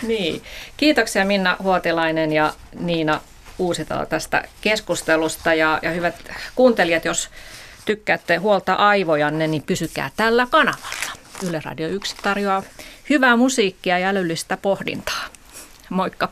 niin. Kiitoksia Minna Huotilainen ja Niina Uusitalo tästä keskustelusta. Ja, ja hyvät kuuntelijat, jos tykkäätte huolta aivojanne, niin pysykää tällä kanavalla. Yle Radio 1 tarjoaa hyvää musiikkia ja älyllistä pohdintaa. Moikka!